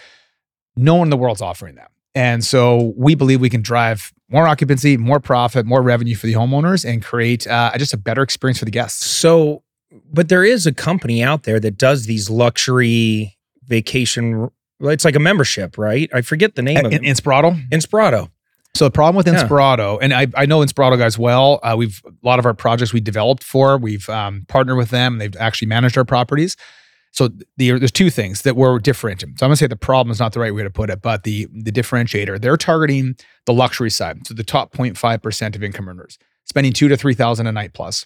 No one in the world's offering that. And so we believe we can drive more occupancy, more profit, more revenue for the homeowners and create uh, just a better experience for the guests.
So, but there is a company out there that does these luxury vacation. It's like a membership, right? I forget the name of
In,
it.
Inspirato.
Inspirato.
So the problem with
Yeah.
Inspirato, and I, I know Inspirato guys well. Uh, we've a lot of our projects we developed for. We've um, partnered with them. They've actually managed our properties. So the, there's two things that were differentiating. So I'm gonna say the problem is not the right way to put it, but the the differentiator. They're targeting the luxury side, so the top 0.5 percent of income earners, spending two to three thousand a night plus.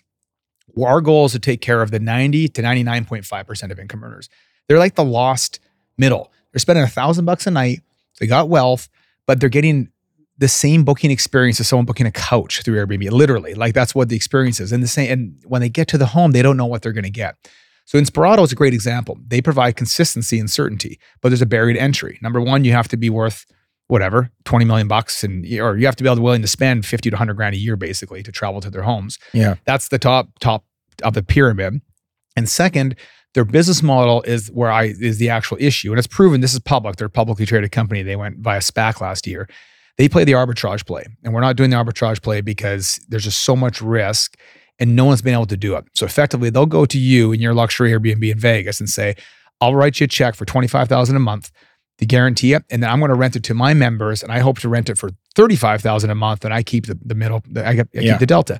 Well, our goal is to take care of the 90 to 99.5 percent of income earners. They're like the lost middle. They're spending a thousand bucks a night. They got wealth, but they're getting the same booking experience as someone booking a couch through Airbnb. Literally, like that's what the experience is. And the same, and when they get to the home, they don't know what they're going to get. So Inspirato is a great example. They provide consistency and certainty, but there's a buried entry. Number one, you have to be worth whatever 20 million bucks and or you have to be able to willing to spend 50 to 100 grand a year basically to travel to their homes
Yeah.
that's the top top of the pyramid and second their business model is where i is the actual issue and it's proven this is public they're a publicly traded company they went via spac last year they play the arbitrage play and we're not doing the arbitrage play because there's just so much risk and no one's been able to do it so effectively they'll go to you in your luxury airbnb in vegas and say i'll write you a check for 25000 a month to guarantee it, and then I'm going to rent it to my members, and I hope to rent it for thirty-five thousand a month, and I keep the, the middle, the, I, get, I
Yeah.
keep the delta.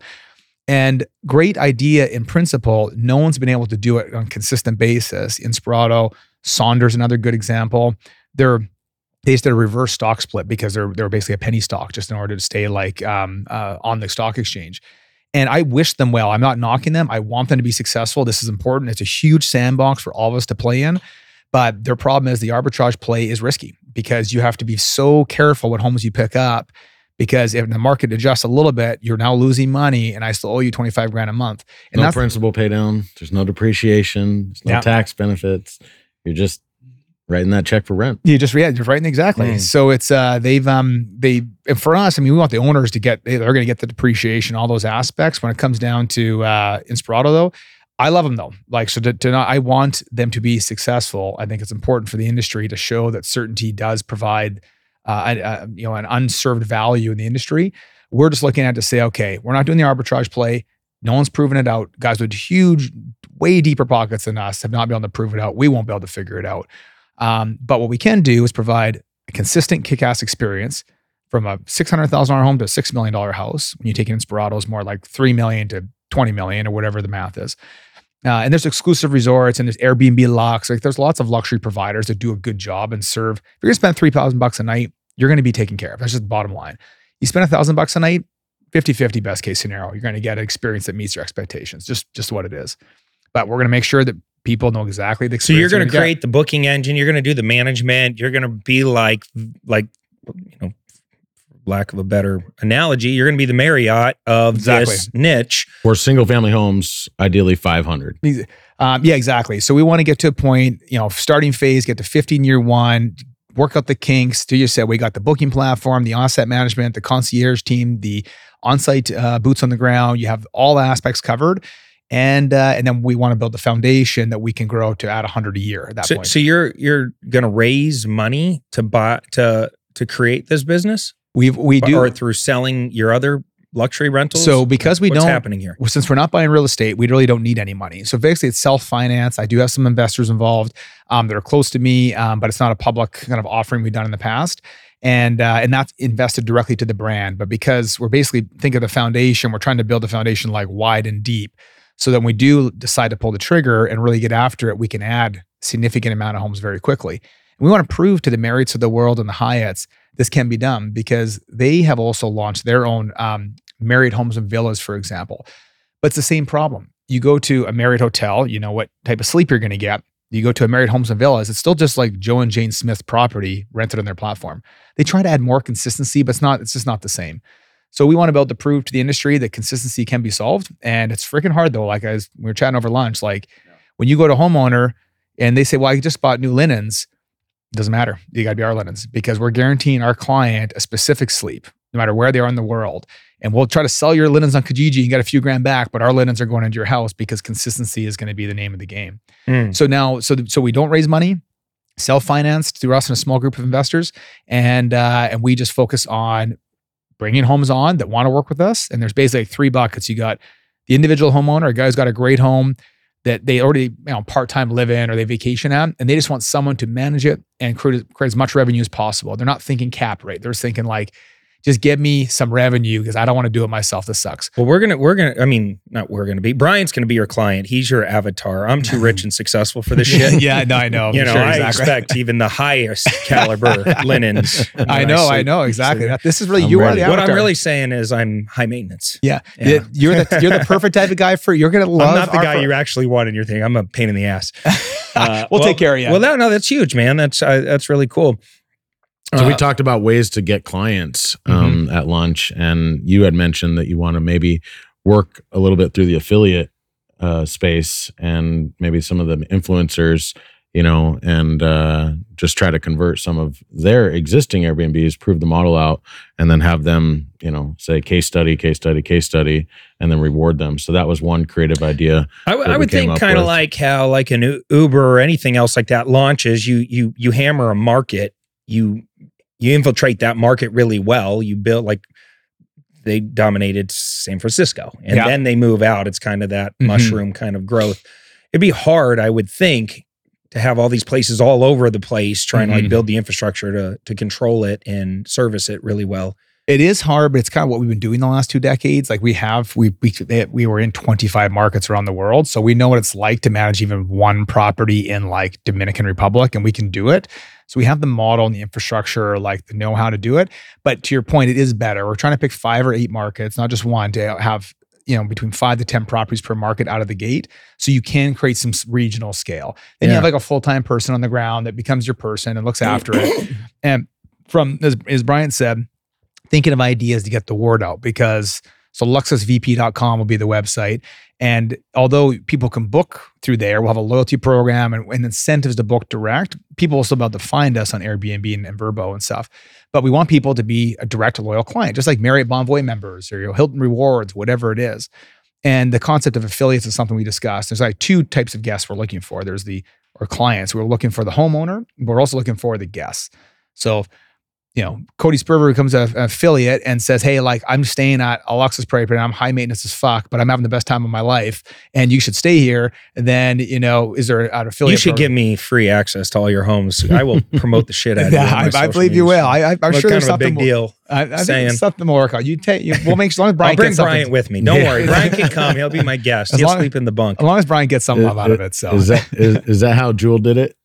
And great idea in principle. No one's been able to do it on a consistent basis. Inspirato, Sonder's, another good example. They're they just did a reverse stock split because they're they're basically a penny stock just in order to stay like um, uh, on the stock exchange. And I wish them well. I'm not knocking them. I want them to be successful. This is important. It's a huge sandbox for all of us to play in. But their problem is the arbitrage play is risky because you have to be so careful what homes you pick up. Because if the market adjusts a little bit, you're now losing money, and I still owe you 25 grand a month. And
no principal pay down. There's no depreciation. There's no
Yeah.
tax benefits. You're just writing that check for rent.
You just yeah, you're right. Exactly.
Mm.
So it's uh they've um they and for us, I mean, we want the owners to get they're going to get the depreciation, all those aspects. When it comes down to uh Inspirato, though, I love them though. Like so to, to not, I want them to be successful. I think it's important for the industry to show that certainty does provide uh, a, a, you know an unserved value in the industry. We're just looking at to say, okay, we're not doing the arbitrage play. No one's proven it out. Guys with huge, way deeper pockets than us have not been able to prove it out. We won't be able to figure it out. Um, but what we can do is provide a consistent kick-ass experience from a six hundred thousand dollar home to a six million dollar house. When you take Inspirato's more like three million to twenty million or whatever the math is. Uh, and there's exclusive resorts and there's Airbnb locks. Like there's lots of luxury providers that do a good job and serve. If you're gonna spend three thousand bucks a night, you're gonna be taken care of. That's just the bottom line. You spend a thousand bucks a night, 50-50 best case scenario. You're gonna get an experience that meets your expectations. Just just what it is. But we're gonna make sure that people know exactly the
So you're going to create the booking engine. You're going to do the management. You're going to be like, like, you know, lack of a better analogy, you're going to be the Marriott of
Exactly.
this niche.
Or single family homes, ideally 500.
Um, yeah, exactly. So we want to get to a point, you know, starting phase, get to 15 year one, work out the kinks. Do you said we got the booking platform, the onset management, the concierge team, the on-site uh, boots on the ground. You have all aspects covered, and uh, and then we want to build the foundation that we can grow to add 100 a year at that
So,
point.
so you're you're going to raise money to buy to to create this business,
We've we do
or through selling your other luxury rentals.
so because we
what's
don't
happening here?
since we're not buying real estate, we really don't need any money. So basically, it's self finance. I do have some investors involved um, that are close to me, um, but it's not a public kind of offering we've done in the past. And uh, and that's invested directly to the brand. But because we're basically think of the foundation, we're trying to build a foundation like wide and deep. So that when we do decide to pull the trigger and really get after it, we can add significant amount of homes very quickly. And we want to prove to the Marriotts of the world and the Hyatts this can be done because they have also launched their own um, Marriott homes and villas, for example. But it's the same problem. You go to a Marriott hotel, you know what type of sleep you're going to get. You go to a Marriott Homes and Villas, it's still just like Joe and Jane Smith property rented on their platform. They try to add more consistency, but it's not, it's just not the same. So we want to be able to prove to the industry that consistency can be solved. And it's freaking hard though. Like as we were chatting over lunch, like when you go to a homeowner and they say, Well, I just bought new linens, doesn't matter. You gotta be our linens because we're guaranteeing our client a specific sleep, no matter where they are in the world. And we'll try to sell your linens on Kijiji and get a few grand back, but our linens are going into your house because consistency is going to be the name of the game.
Mm.
So now, so so we don't raise money, self-financed through us and a small group of investors, and uh, and we just focus on bringing homes on that want to work with us. And there's basically three buckets. You got the individual homeowner, a guy who's got a great home that they already you know part-time live in or they vacation at, and they just want someone to manage it and create, create as much revenue as possible. They're not thinking cap rate. They're thinking like, just give me some revenue because I don't want to do it myself. This sucks.
Well, we're gonna we're gonna. I mean, not we're gonna be. Brian's gonna be your client. He's your avatar. I'm too rich and successful for this shit.
yeah, no, I know.
You know,
Sure,
I
exactly.
expect even the highest caliber linens.
I know, I
sleep.
know exactly.
So
This is really
I'm
you are
ready.
the
What I'm really saying is, I'm high maintenance.
yeah,
Yeah.
you're the you're the perfect type of guy for you're gonna love.
I'm not the guy
fir-
you actually want in your thing. I'm a pain in the ass. Uh,
We'll
well-
take care of you.
Well, no, no, that's huge, man. That's uh, that's really cool.
So we
Uh,
talked about ways to get clients um, at lunch, and you had mentioned that you want to maybe work a little bit through the affiliate uh, space and maybe some of the influencers, you know, and uh, just try to convert some of their existing Airbnbs, prove the model out, and then have them, you know, say case study, case study, case study, and then reward them. So that was one creative idea.
I, w- I would think kind of like how like an Uber or anything else like that launches. You you you hammer a market. You you infiltrate that market really well. You build like they dominated San Francisco, and
Yeah.
then they move out. It's kind of that
Mhm.
mushroom kind of growth. It'd be hard, I would think, to have all these places all over the place trying to
Mhm.
like build the infrastructure to to control it and service it really well.
It is hard, but it's kind of what we've been doing the last two decades. Like we have, we we eh, we were in 25 markets around the world, so we know what it's like to manage even one property in like Dominican Republic, and we can do it. So we have the model and the infrastructure, like the know how to do it. But to your point, it is better. We're trying to pick five or eight markets, not just one, to have you know between five to ten properties per market out of the gate, so you can create some regional scale. Then you have like a full time person on the ground that becomes your person and looks mm. after it. And from as, as Brian said, thinking of ideas to get the word out because so luxusvp.com will be the website. And although people can book through there, we'll have a loyalty program and, and incentives to book direct. People will still be able to find us on Airbnb and, and Vrbo and stuff. But we want people to be a direct loyal client, just like Marriott Bonvoy members or Hilton Rewards, whatever it is. And the concept of affiliates is something we discussed. There's like two types of guests we're looking for. There's the or clients. We're looking for the homeowner, but we're also looking for the guests. So you know, Cody Sperber becomes a- an affiliate and says, Hey, like I'm staying at Alexis property and I'm high maintenance as fuck, but I'm having the best time of my life and you should stay here. And then, you know, is there an affiliate?
You should give me free access to all your homes. I will promote the shit out of you. my
Yeah, I, I
social
believe you will. I, I, I'm
Look,
sure
kind
there's
of a
something
big
more-
deal.
I, I
saying.
there's something more. work out. You take, you, we'll make as long as Brian
I'll bring
gets something-
with me. Don't
Yeah.
worry. Brian can come. He'll be my guest.
As
He'll
long-
sleep in the bunk.
As long as Brian gets some
Is-
love out of it. So,
Is that is, is that how Juul did it?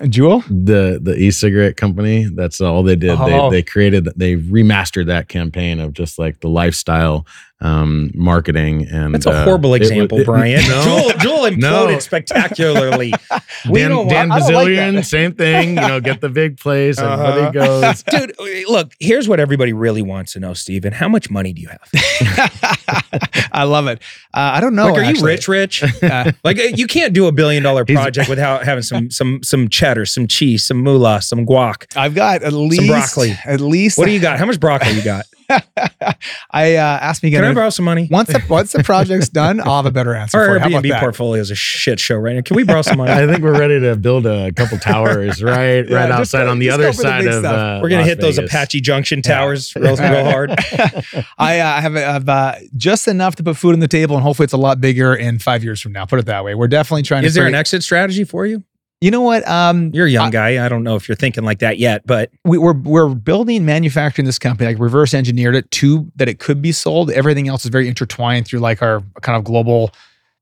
Juul?
The the e-cigarette company. That's all they did.
Oh.
They they created they remastered that campaign of just like the lifestyle um marketing and
That's a
uh,
horrible
it
example,
it-
Brian.
no.
Juul, Juul
No.
spectacularly. We
Dan,
don't
Dan
want- I don't like that.
Bilzerian, same thing. You know, get the big place.
Uh-huh.
Everybody goes.
Dude, look, here's what everybody really wants to know, Stephen. How much money do you have?
I love it. Uh, I don't know.
like, are
actually.
you rich, rich?
Uh,
like, uh, you can't do a billion dollar project without having some some some cheddar, some cheese, some moolah, some guac.
I've got at least
broccoli.
At least
What do you got? How much broccoli you got?
I uh, asked me
Can I borrow some money?
Once the once the project's done, I'll have a better answer
Our
for you. How about
Airbnb portfolio is a shit show right now. Can we borrow some money?
I think we're ready to build a couple towers right
Yeah,
right
just
outside
go-
on the other
go for the
side of.
stuff.
Uh,
We're gonna
Las
hit those Apache Junction towers real, real hard.
I uh, have, have uh, just enough to put food on the table, and hopefully it's a lot bigger in five years from now. Put it that way. We're definitely trying
Is
to.
there an exit strategy for you?
You know what? Um,
You're a young
I-
guy. I don't know if you're thinking like that yet, but
we, we're we're building manufacturing this company like reverse engineered it to that it could be sold. Everything else is very intertwined through like our kind of global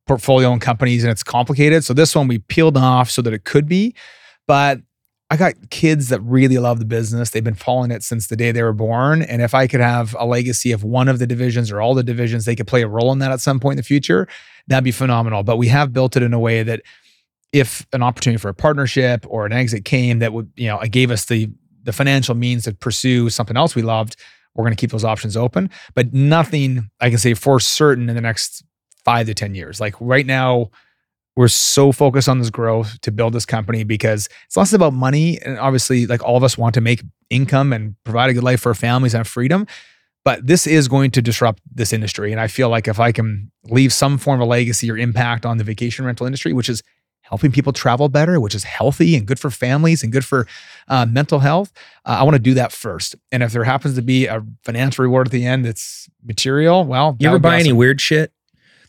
portfolio and companies and it's complicated. So this one we peeled off so that it could be. But i got kids that really love the business. They've been following it since the day they were born. And if i could have a legacy of one of the divisions or all the divisions they could play a role in that at some point in the future that'd be phenomenal. But we have built it in a way that if an opportunity for a partnership or an exit came that would you know gave us the the financial means to pursue something else we loved we're going to keep those options open. But nothing i can say for certain in the next five to ten years. Like right now we're so focused on this growth to build this company because it's less about money and obviously like all of us want to make income and provide a good life for our families and have freedom. But this is going to disrupt this industry. And i feel like if i can leave some form of legacy or impact on the vacation rental industry which is helping people travel better, which is healthy and good for families and good for uh, mental health. Uh, I want to do that first. And if there happens to be a financial reward at the end that's material, well,
you ever buy any weird shit?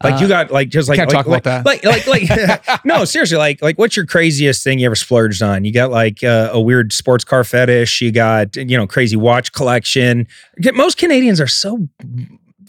Like you
Uh,
got like just like like,
talk about
like,
that.
Like like like no seriously like like what's your craziest thing you ever splurged on? You got like uh, a weird sports car fetish. You got you know crazy watch collection. Most Canadians are so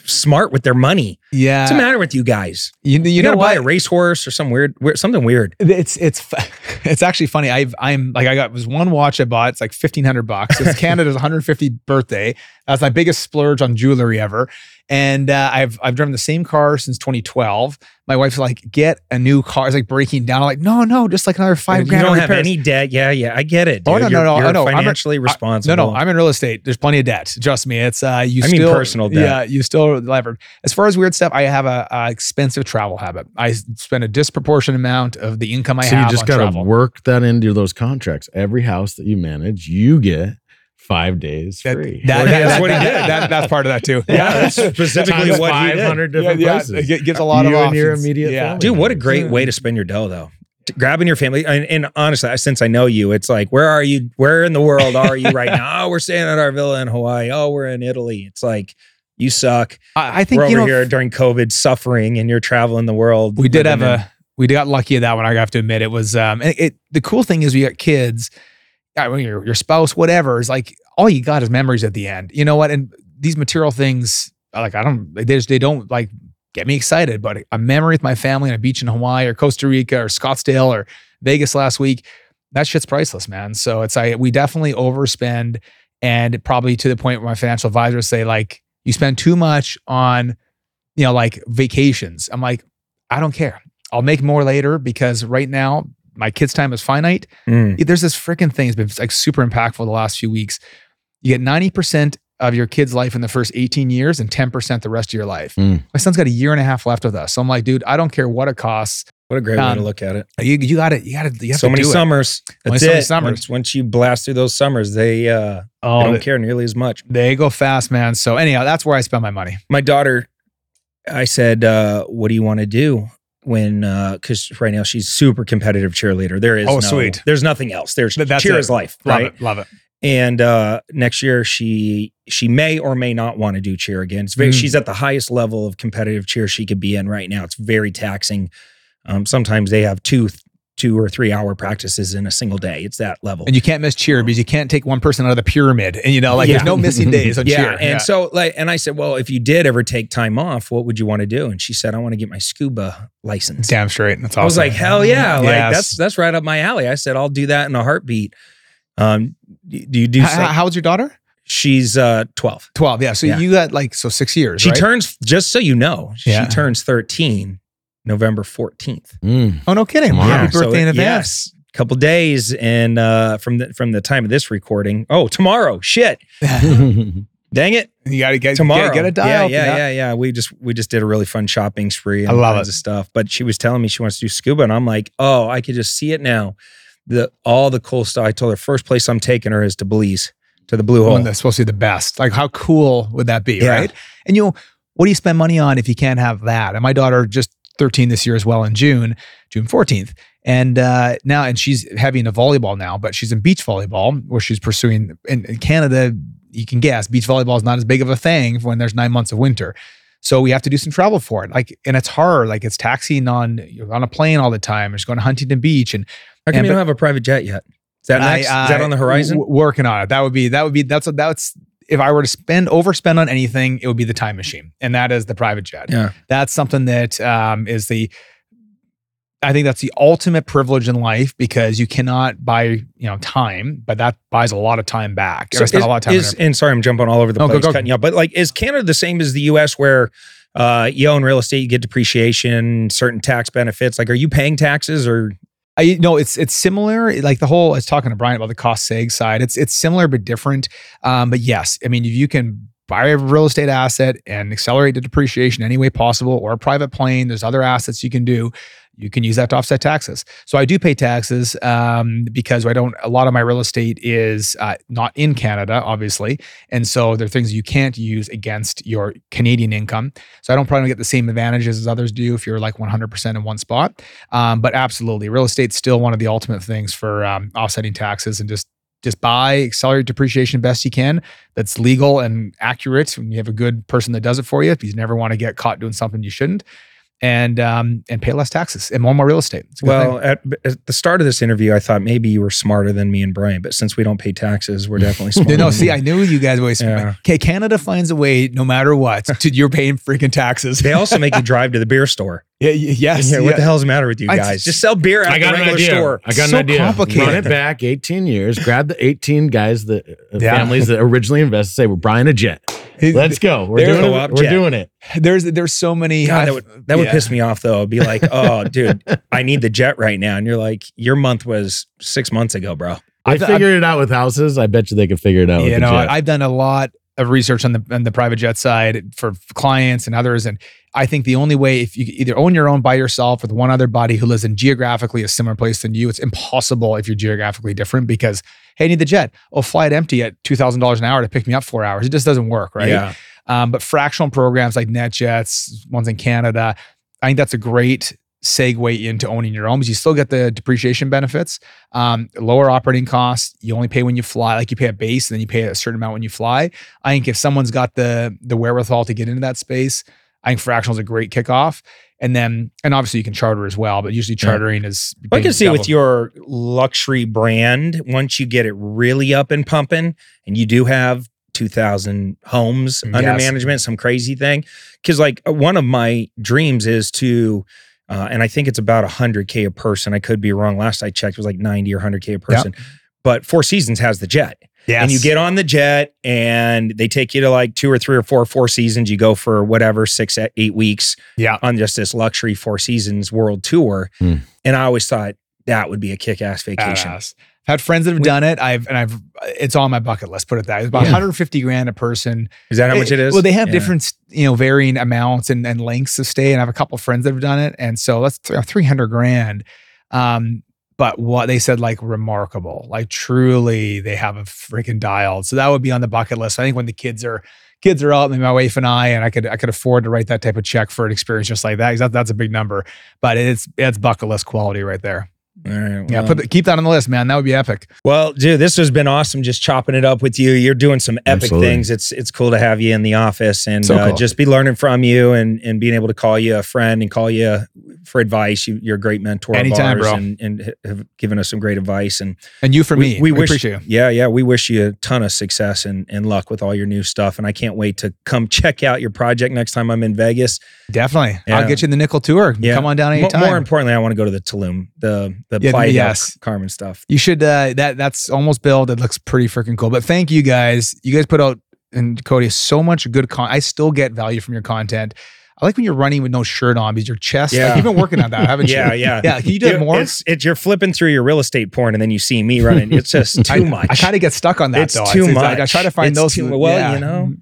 smart with their money.
Yeah.
What's the matter with you guys?
You, you,
You,
know
gotta buy a racehorse or some weird, weird something weird.
It's it's it's actually funny. I've I'm like I got was one watch I bought. It's like fifteen hundred bucks. It's Canada's 150th birthday. That's my biggest splurge on jewelry ever. And uh, I've I've driven the same car since 2012. My wife's like, get a new car. It's like breaking down. I'm like, no, no, just like another five
you
grand.
don't have
repairs."
any debt. Yeah, yeah, I get it.
Oh,
dude.
no, no,
You're-
no,
You're
I know. I'm a-
financially
No,
responsible.
no, no, I'm in real estate. There's plenty of debt. Trust me. It's uh, you
I mean
still
personal debt.
Yeah, you still levered. As far as weird stuff, I have a, a expensive travel habit. I spend a disproportionate amount of the income I
so
have So
you just got to work that into those contracts. Every house that you manage, you get five days
That-
free.
that- that-
that's what he did.
that- that's part of that too.
Yeah, that's specifically
Times
what he did.
500
Yeah,
different
yeah,
places.
it gives a lot of
You and your immediate
Yeah.
family.
Dude, what a
members.
great way to spend your dough, though. Grabbing your family, and, and honestly, since I know you, it's like, where are you? Where in the world are you right now? Oh, we're staying at our villa in Hawaii. Oh, we're in Italy. It's like you suck.
I, I think
we're
you
over
know
here during COVID, suffering, and you're traveling the world.
we did have
in-
a we got lucky at that one. I have to admit it was um and it the cool thing is we got kids, I mean, your your spouse, whatever is like all you got is memories at the end. You know what? And these material things, like I don't they just they don't like get me excited, but a memory with my family on a beach in Hawaii or Costa Rica or Scottsdale or Vegas last week, that shit's priceless, man. So it's like we definitely overspend and probably to the point where my financial advisors say like you spend too much on you know like vacations. I'm like I don't care. I'll make more later because right now my kids' time is finite.
Mm.
There's this freaking thing that's been like super impactful the last few weeks. You get 90% of your kid's life in the first 18 years and 10% the rest of your life.
Mm.
My son's got a year and a half left with us. So I'm like, dude, I don't care what it costs.
What a great way
Um,
to look at it.
You you got to you got to you have
So many
it.
summers. That's
so many summers.
Once, once you blast through those summers, they uh,
Oh,
they don't
they,
care nearly as much.
they go fast, man. So anyhow, that's where I spend my money.
my daughter, I said, uh, "What do you want to do?" When, because right now she's super competitive cheerleader. There is
Oh,
no-
sweet.
There's nothing else. There's
Th- that's
cheer
it.
is life,
Love
right?
it. Love it.
And uh, next year she she may or may not want to do cheer again. It's very
Mm.
she's at the highest level of competitive cheer she could be in right now. It's very taxing. Um, sometimes they have two two or three hour practices in a single day. It's that level.
And you can't miss cheer because you can't take one person out of the pyramid. And you know, like there's no missing days on
yeah,
cheer.
and so like, and I said, well, if you did ever take time off, what would you want to do? And she said, I want to get my scuba license.
damn straight. That's awesome.
I was like, hell yeah, like
Yes.
that's that's right up my alley. I said, I'll do that in a heartbeat. Um, do you do?
How, old's your daughter?
she's uh twelve.
12. Yeah. So
Yeah.
you got like, so six years.
She
right?
turns just so you know,
Yeah.
she turns thirteen November fourteenth.
Mm.
Oh, no kidding.
Wow.
Happy
So
birthday in
it-
advance.
Yes, couple days, and uh, from the from the time of this recording, oh tomorrow, shit, dang it,
You got to get
tomorrow.
Get, get a
yeah,
dial.
yeah, yeah, yeah. We just we just did a really fun shopping spree and
I
all
love
kinds
it.
of stuff. But she was telling me she wants to do scuba, and I'm like, oh, I could just see it now. The all the cool stuff. I told her first place I'm taking her is to Belize, to the Blue Hole.
One that's supposed to be the best. Like, how cool would that be?
Yeah.
Right. And you know, what do you spend money on if you can't have that? And my daughter just 13 this year as well in June, June 14th. And uh, now, and she's heavy into volleyball now, but she's in beach volleyball where she's pursuing in, in Canada. You can guess beach volleyball is not as big of a thing when there's nine months of winter. So we have to do some travel for it. Like, and it's hard. Like it's taxiing on, you're on a plane all the time. It's going to Huntington Beach and
How come
and
you don't have a private jet yet? Is that
I-
next? is that on the horizon?
w- working on it. That would be that would be that's a, that's if I were to spend overspend on anything, it would be the time machine, and that is the private jet.
Yeah.
that's something that um, is the. I think that's the ultimate privilege in life because you cannot buy you know time, but that buys a lot of time back. So I spend
is,
a lot of time.
is- and sorry, I'm jumping all over the
No, go,
place,
go.
cutting you off. But like, is Canada the same as the U.S. where uh, you own real estate, you get depreciation, certain tax benefits? Like, are you paying taxes or?
I no, it's it's similar. Like the whole I was talking to Brian about the cost seg side. It's it's similar but different. Um, but yes, I mean if you can buy a real estate asset and accelerate the depreciation any way possible, or a private plane, there's other assets you can do. You can use that to offset taxes. So I do pay taxes um, because I don't. A lot of my real estate is uh, not in Canada, obviously, and so there are things you can't use against your Canadian income. So I don't probably get the same advantages as others do if you're like 100% in one spot. Um, but absolutely, real estate's still one of the ultimate things for um, offsetting taxes and just just buy accelerate depreciation best you can. That's legal and accurate. When you have a good person that does it for you, if you never want to get caught doing something you shouldn't, and um, and pay less taxes and more more real estate. It's a good
Well,
thing.
at, at the start of this interview, I thought maybe you were smarter than me and Brian, but since we don't pay taxes, we're definitely smarter.
no,
than
see,
you.
I knew you guys always.
Yeah.
Okay, Canada finds a way, no matter what, to you're paying freaking taxes.
they also make you drive to the beer store.
yeah, yes.
Yeah, what
yeah.
the hell's the matter with you
I-
guys? Just sell beer at
I got
the
an
regular
idea.
store.
I got
So
an idea.
complicated.
Run it back 18 years. Grab the 18 guys the uh,
Yeah.
families that originally invested. Say we're buying a jet. Let's go. We're doing
Co-op
it. We're
jet.
doing it.
There's there's so many.
God, that would that would
yeah.
piss me off though. I'd be like, oh, dude, I need the jet right now, and you're like, your month was six months ago, bro.
I
I've-
figured it out with houses. I bet you they could figure it out. with
you
the
know,
jet.
I've done a lot of research on the on the private jet side for clients and others, and I think the only way if you either own your own by yourself with one other buddy who lives in geographically a similar place than you, it's impossible if you're geographically different because hey, I need the jet. Oh, fly it empty at two thousand dollars an hour to pick me up four hours. It just doesn't work, right?
Yeah.
Um, but fractional programs like NetJets, ones in Canada, I think that's a great segue into owning your own because you still get the depreciation benefits, um, lower operating costs. You only pay when you fly, like you pay a base and then you pay a certain amount when you fly. I think if someone's got the the wherewithal to get into that space, I think fractional is a great kickoff. And then, and obviously you can charter as well, but usually
Yeah.
chartering is.
I can see with your luxury brand, once you get it really up and pumping, and you do have 2,000 homes under management, some crazy thing. Because, like, one of my dreams is to, uh, and I think it's about 100K a person. I could be wrong. Last I checked, it was like 90 or 100K a person. But Four Seasons has the jet.
Yes.
And you get on the jet and they take you to like two or three or four Four Seasons. You go for whatever, six, eight weeks
yeah.
on just this luxury Four Seasons world tour.
Hmm.
And I always thought that would be a kick ass vacation.
Badass. Had friends that have done it. I've and I've it's on my bucket list. Put it that way. it's about
Yeah.
150 grand a person.
Is that how much it is?
Well, they have
Yeah.
different, you know, varying amounts and, and lengths of stay. And I have a couple friends that have done it. And so that's 300 grand. Um, but what they said, like remarkable, like truly they have a freaking dialed. So that would be on the bucket list. I think when the kids are, kids are out, maybe my wife and I, and I could, I could afford to write that type of check for an experience just like that. that that's a big number, but it's, it's bucket list quality right there.
All right,
Yeah. Put the, keep that on the list, man. That would be epic.
Well, dude, this has been awesome just chopping it up with you. You're doing some epic
Absolutely.
things. It's it's cool to have you in the office and
So
uh,
cool.
just be learning from you and and being able to call you a friend and call you for advice. You, you're a great mentor
Anytime,
of ours
bro.
and, and have given us some great advice. And
And you for me. We,
wish,
appreciate you.
Yeah, yeah. We wish you a ton of success and, and luck with all your new stuff. And I can't wait to come check out your project next time I'm in Vegas.
Definitely.
Yeah.
I'll get you in the nickel tour.
Yeah.
Come on down
Mo-
anytime.
More importantly, I want to go to the Tulum, the the
Yeah,
Playa
yes.
Carmen stuff.
You should uh that that's almost built. It looks pretty freaking cool. But thank you guys. You guys put out and Cody so much good con I still get value from your content. I like when you're running with no shirt on because your chest.
Yeah.
Like, you've been working on that, haven't
Yeah,
you?
yeah.
Yeah. Can you do it more?
It's, it's you're flipping through your real estate porn and then you see me running. It's just too
I,
much.
I kind of get stuck on that
It's
though.
too
I,
much.
I, I try to find
It's
those.
too- well,
yeah.
you know,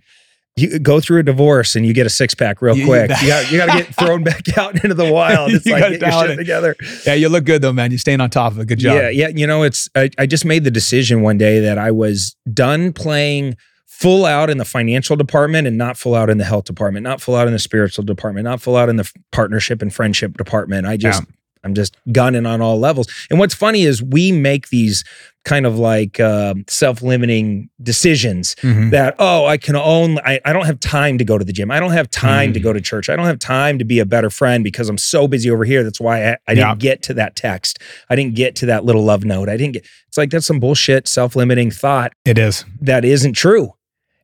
you go through a divorce and you get a six pack real
You-
quick. You got you got to get thrown back out into the wild. It's
You
like get your shit
it.
together.
Yeah, you look good though, man. You're staying on top of it. Good job.
Yeah, yeah. You know, it's I, I just made the decision one day that I was done playing full out in the financial department and not full out in the health department, not full out in the spiritual department, not full out in the partnership and friendship department. I just I'm just gunning on all levels. And what's funny is we make these kind of like uh, self-limiting decisions
Mhm.
that oh i can own I, I don't have time to go to the gym i don't have time
Mm.
to go to church i don't have time to be a better friend because i'm so busy over here that's why i, I didn't get to that text i didn't get to that little love note i didn't get it's like that's some bullshit self-limiting thought
It is.
that isn't true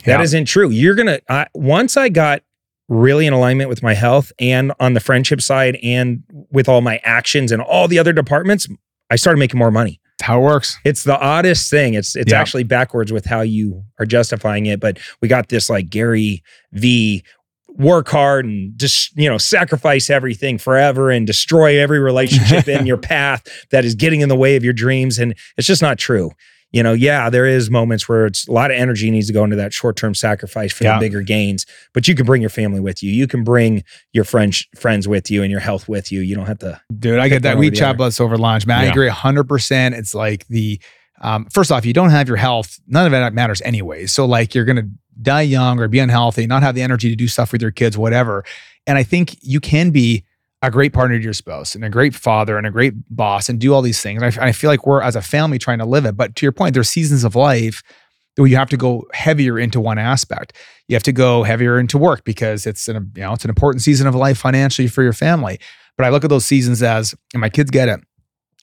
That
Yeah.
not true you're gonna I, once i got really in alignment with my health and on the friendship side and with all my actions and all the other departments i started making more money
how it works.
it's the oddest thing. It's it's
Yeah.
actually backwards with how you are justifying it. But we got this like Gary V work hard and just you know sacrifice everything forever and destroy every relationship in your path that is getting in the way of your dreams. And it's just not true. You know, yeah, there is moments where it's a lot of energy needs to go into that short-term sacrifice for
Yeah.
the bigger gains. But you can bring your family with you. You can bring your friends friends with you and your health with you. You don't have to.
Dude, I get that. We chat this over lunch, man. I
Yeah.
agree 100%. It's like the, um, first off, you don't have your health. None of it matters anyway. So, like, you're going to die young or be unhealthy, not have the energy to do stuff with your kids, whatever. And I think you can be a great partner to your spouse and a great father and a great boss and do all these things. And I, I feel like we're, as a family, trying to live it. But to your point, there's seasons of life where you have to go heavier into one aspect. You have to go heavier into work because it's an, you know, it's an important season of life financially for your family. But I look at those seasons as, and my kids get it.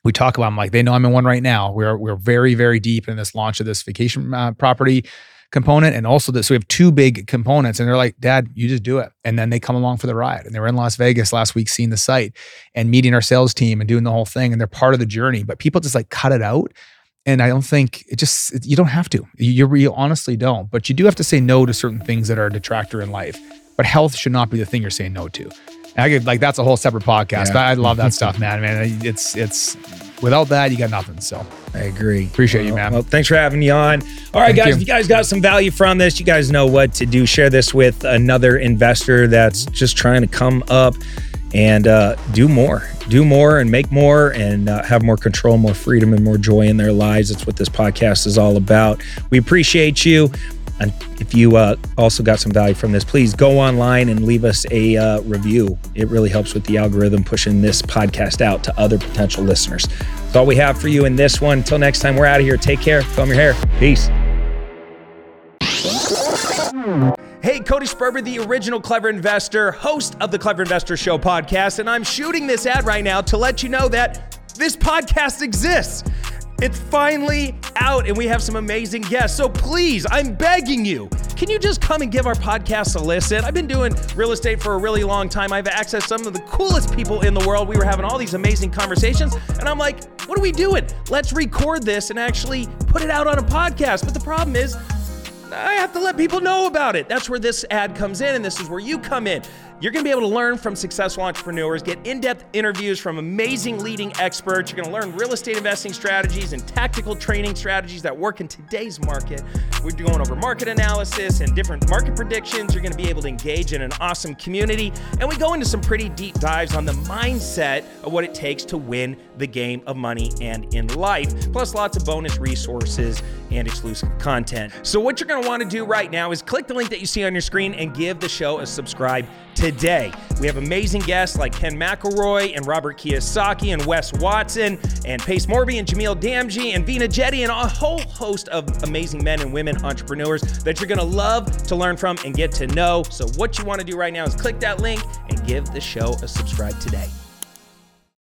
We talk about them like they know I'm in one right now. We're we're very very deep in this launch of this vacation uh, property component, and also this. We have two big components, and they're like, "Dad, you just do it." And then they come along for the ride. And they were in Las Vegas last week, seeing the site and meeting our sales team and doing the whole thing, and they're part of the journey. But people just like cut it out. and I don't think it just you don't have to. You, you honestly don't, but you do have to say no to certain things that are a detractor in life. But health should not be the thing you're saying no to. And I could like that's a whole separate podcast.
Yeah.
But I love that stuff, man. Man, it's it's without that you got nothing. So
I agree.
Appreciate you, man.
Well, thanks for having me on. All right,
Thank
guys,
you.
if you guys got some value from this, you guys know what to do. Share this with another investor that's just trying to come up and uh, do more, do more, and make more, and uh, have more control, more freedom, and more joy in their lives. That's what this podcast is all about. We appreciate you. And if you uh, also got some value from this, please go online and leave us a uh, review. It really helps with the algorithm pushing this podcast out to other potential listeners. That's all we have for you in this one. Until next time, we're out of here. Take care. Comb your hair. Peace. Hey, Cody Sperber, the original Clever Investor, host of the Clever Investor Show podcast, and I'm shooting this ad right now to let you know that this podcast exists. It's finally out, and we have some amazing guests. So please, I'm begging you, can you just come and give our podcast a listen? I've been doing real estate for a really long time. I've accessed some of the coolest people in the world. We were having all these amazing conversations, and I'm like, what are we doing? Let's record this and actually put it out on a podcast. But the problem is, I have to let people know about it. That's where this ad comes in, and this is where you come in. You're gonna be able to learn from successful entrepreneurs, get in depth interviews from amazing leading experts. You're gonna learn real estate investing strategies and tactical training strategies that work in today's market. We're going over market analysis and different market predictions. You're gonna be able to engage in an awesome community. And we go into some pretty deep dives on the mindset of what it takes to win the game of money and in life, plus lots of bonus resources and exclusive content. So, what you're gonna wanna do right now is click the link that you see on your screen and give the show a subscribe today. We have amazing guests like Ken McElroy and Robert Kiyosaki and Wes Watson and Pace Morby and Jamil Damji and Vina Jetty and a whole host of amazing men and women entrepreneurs that you're gonna love to learn from and get to know. So, what you wanna do right now is click that link and give the show a subscribe today.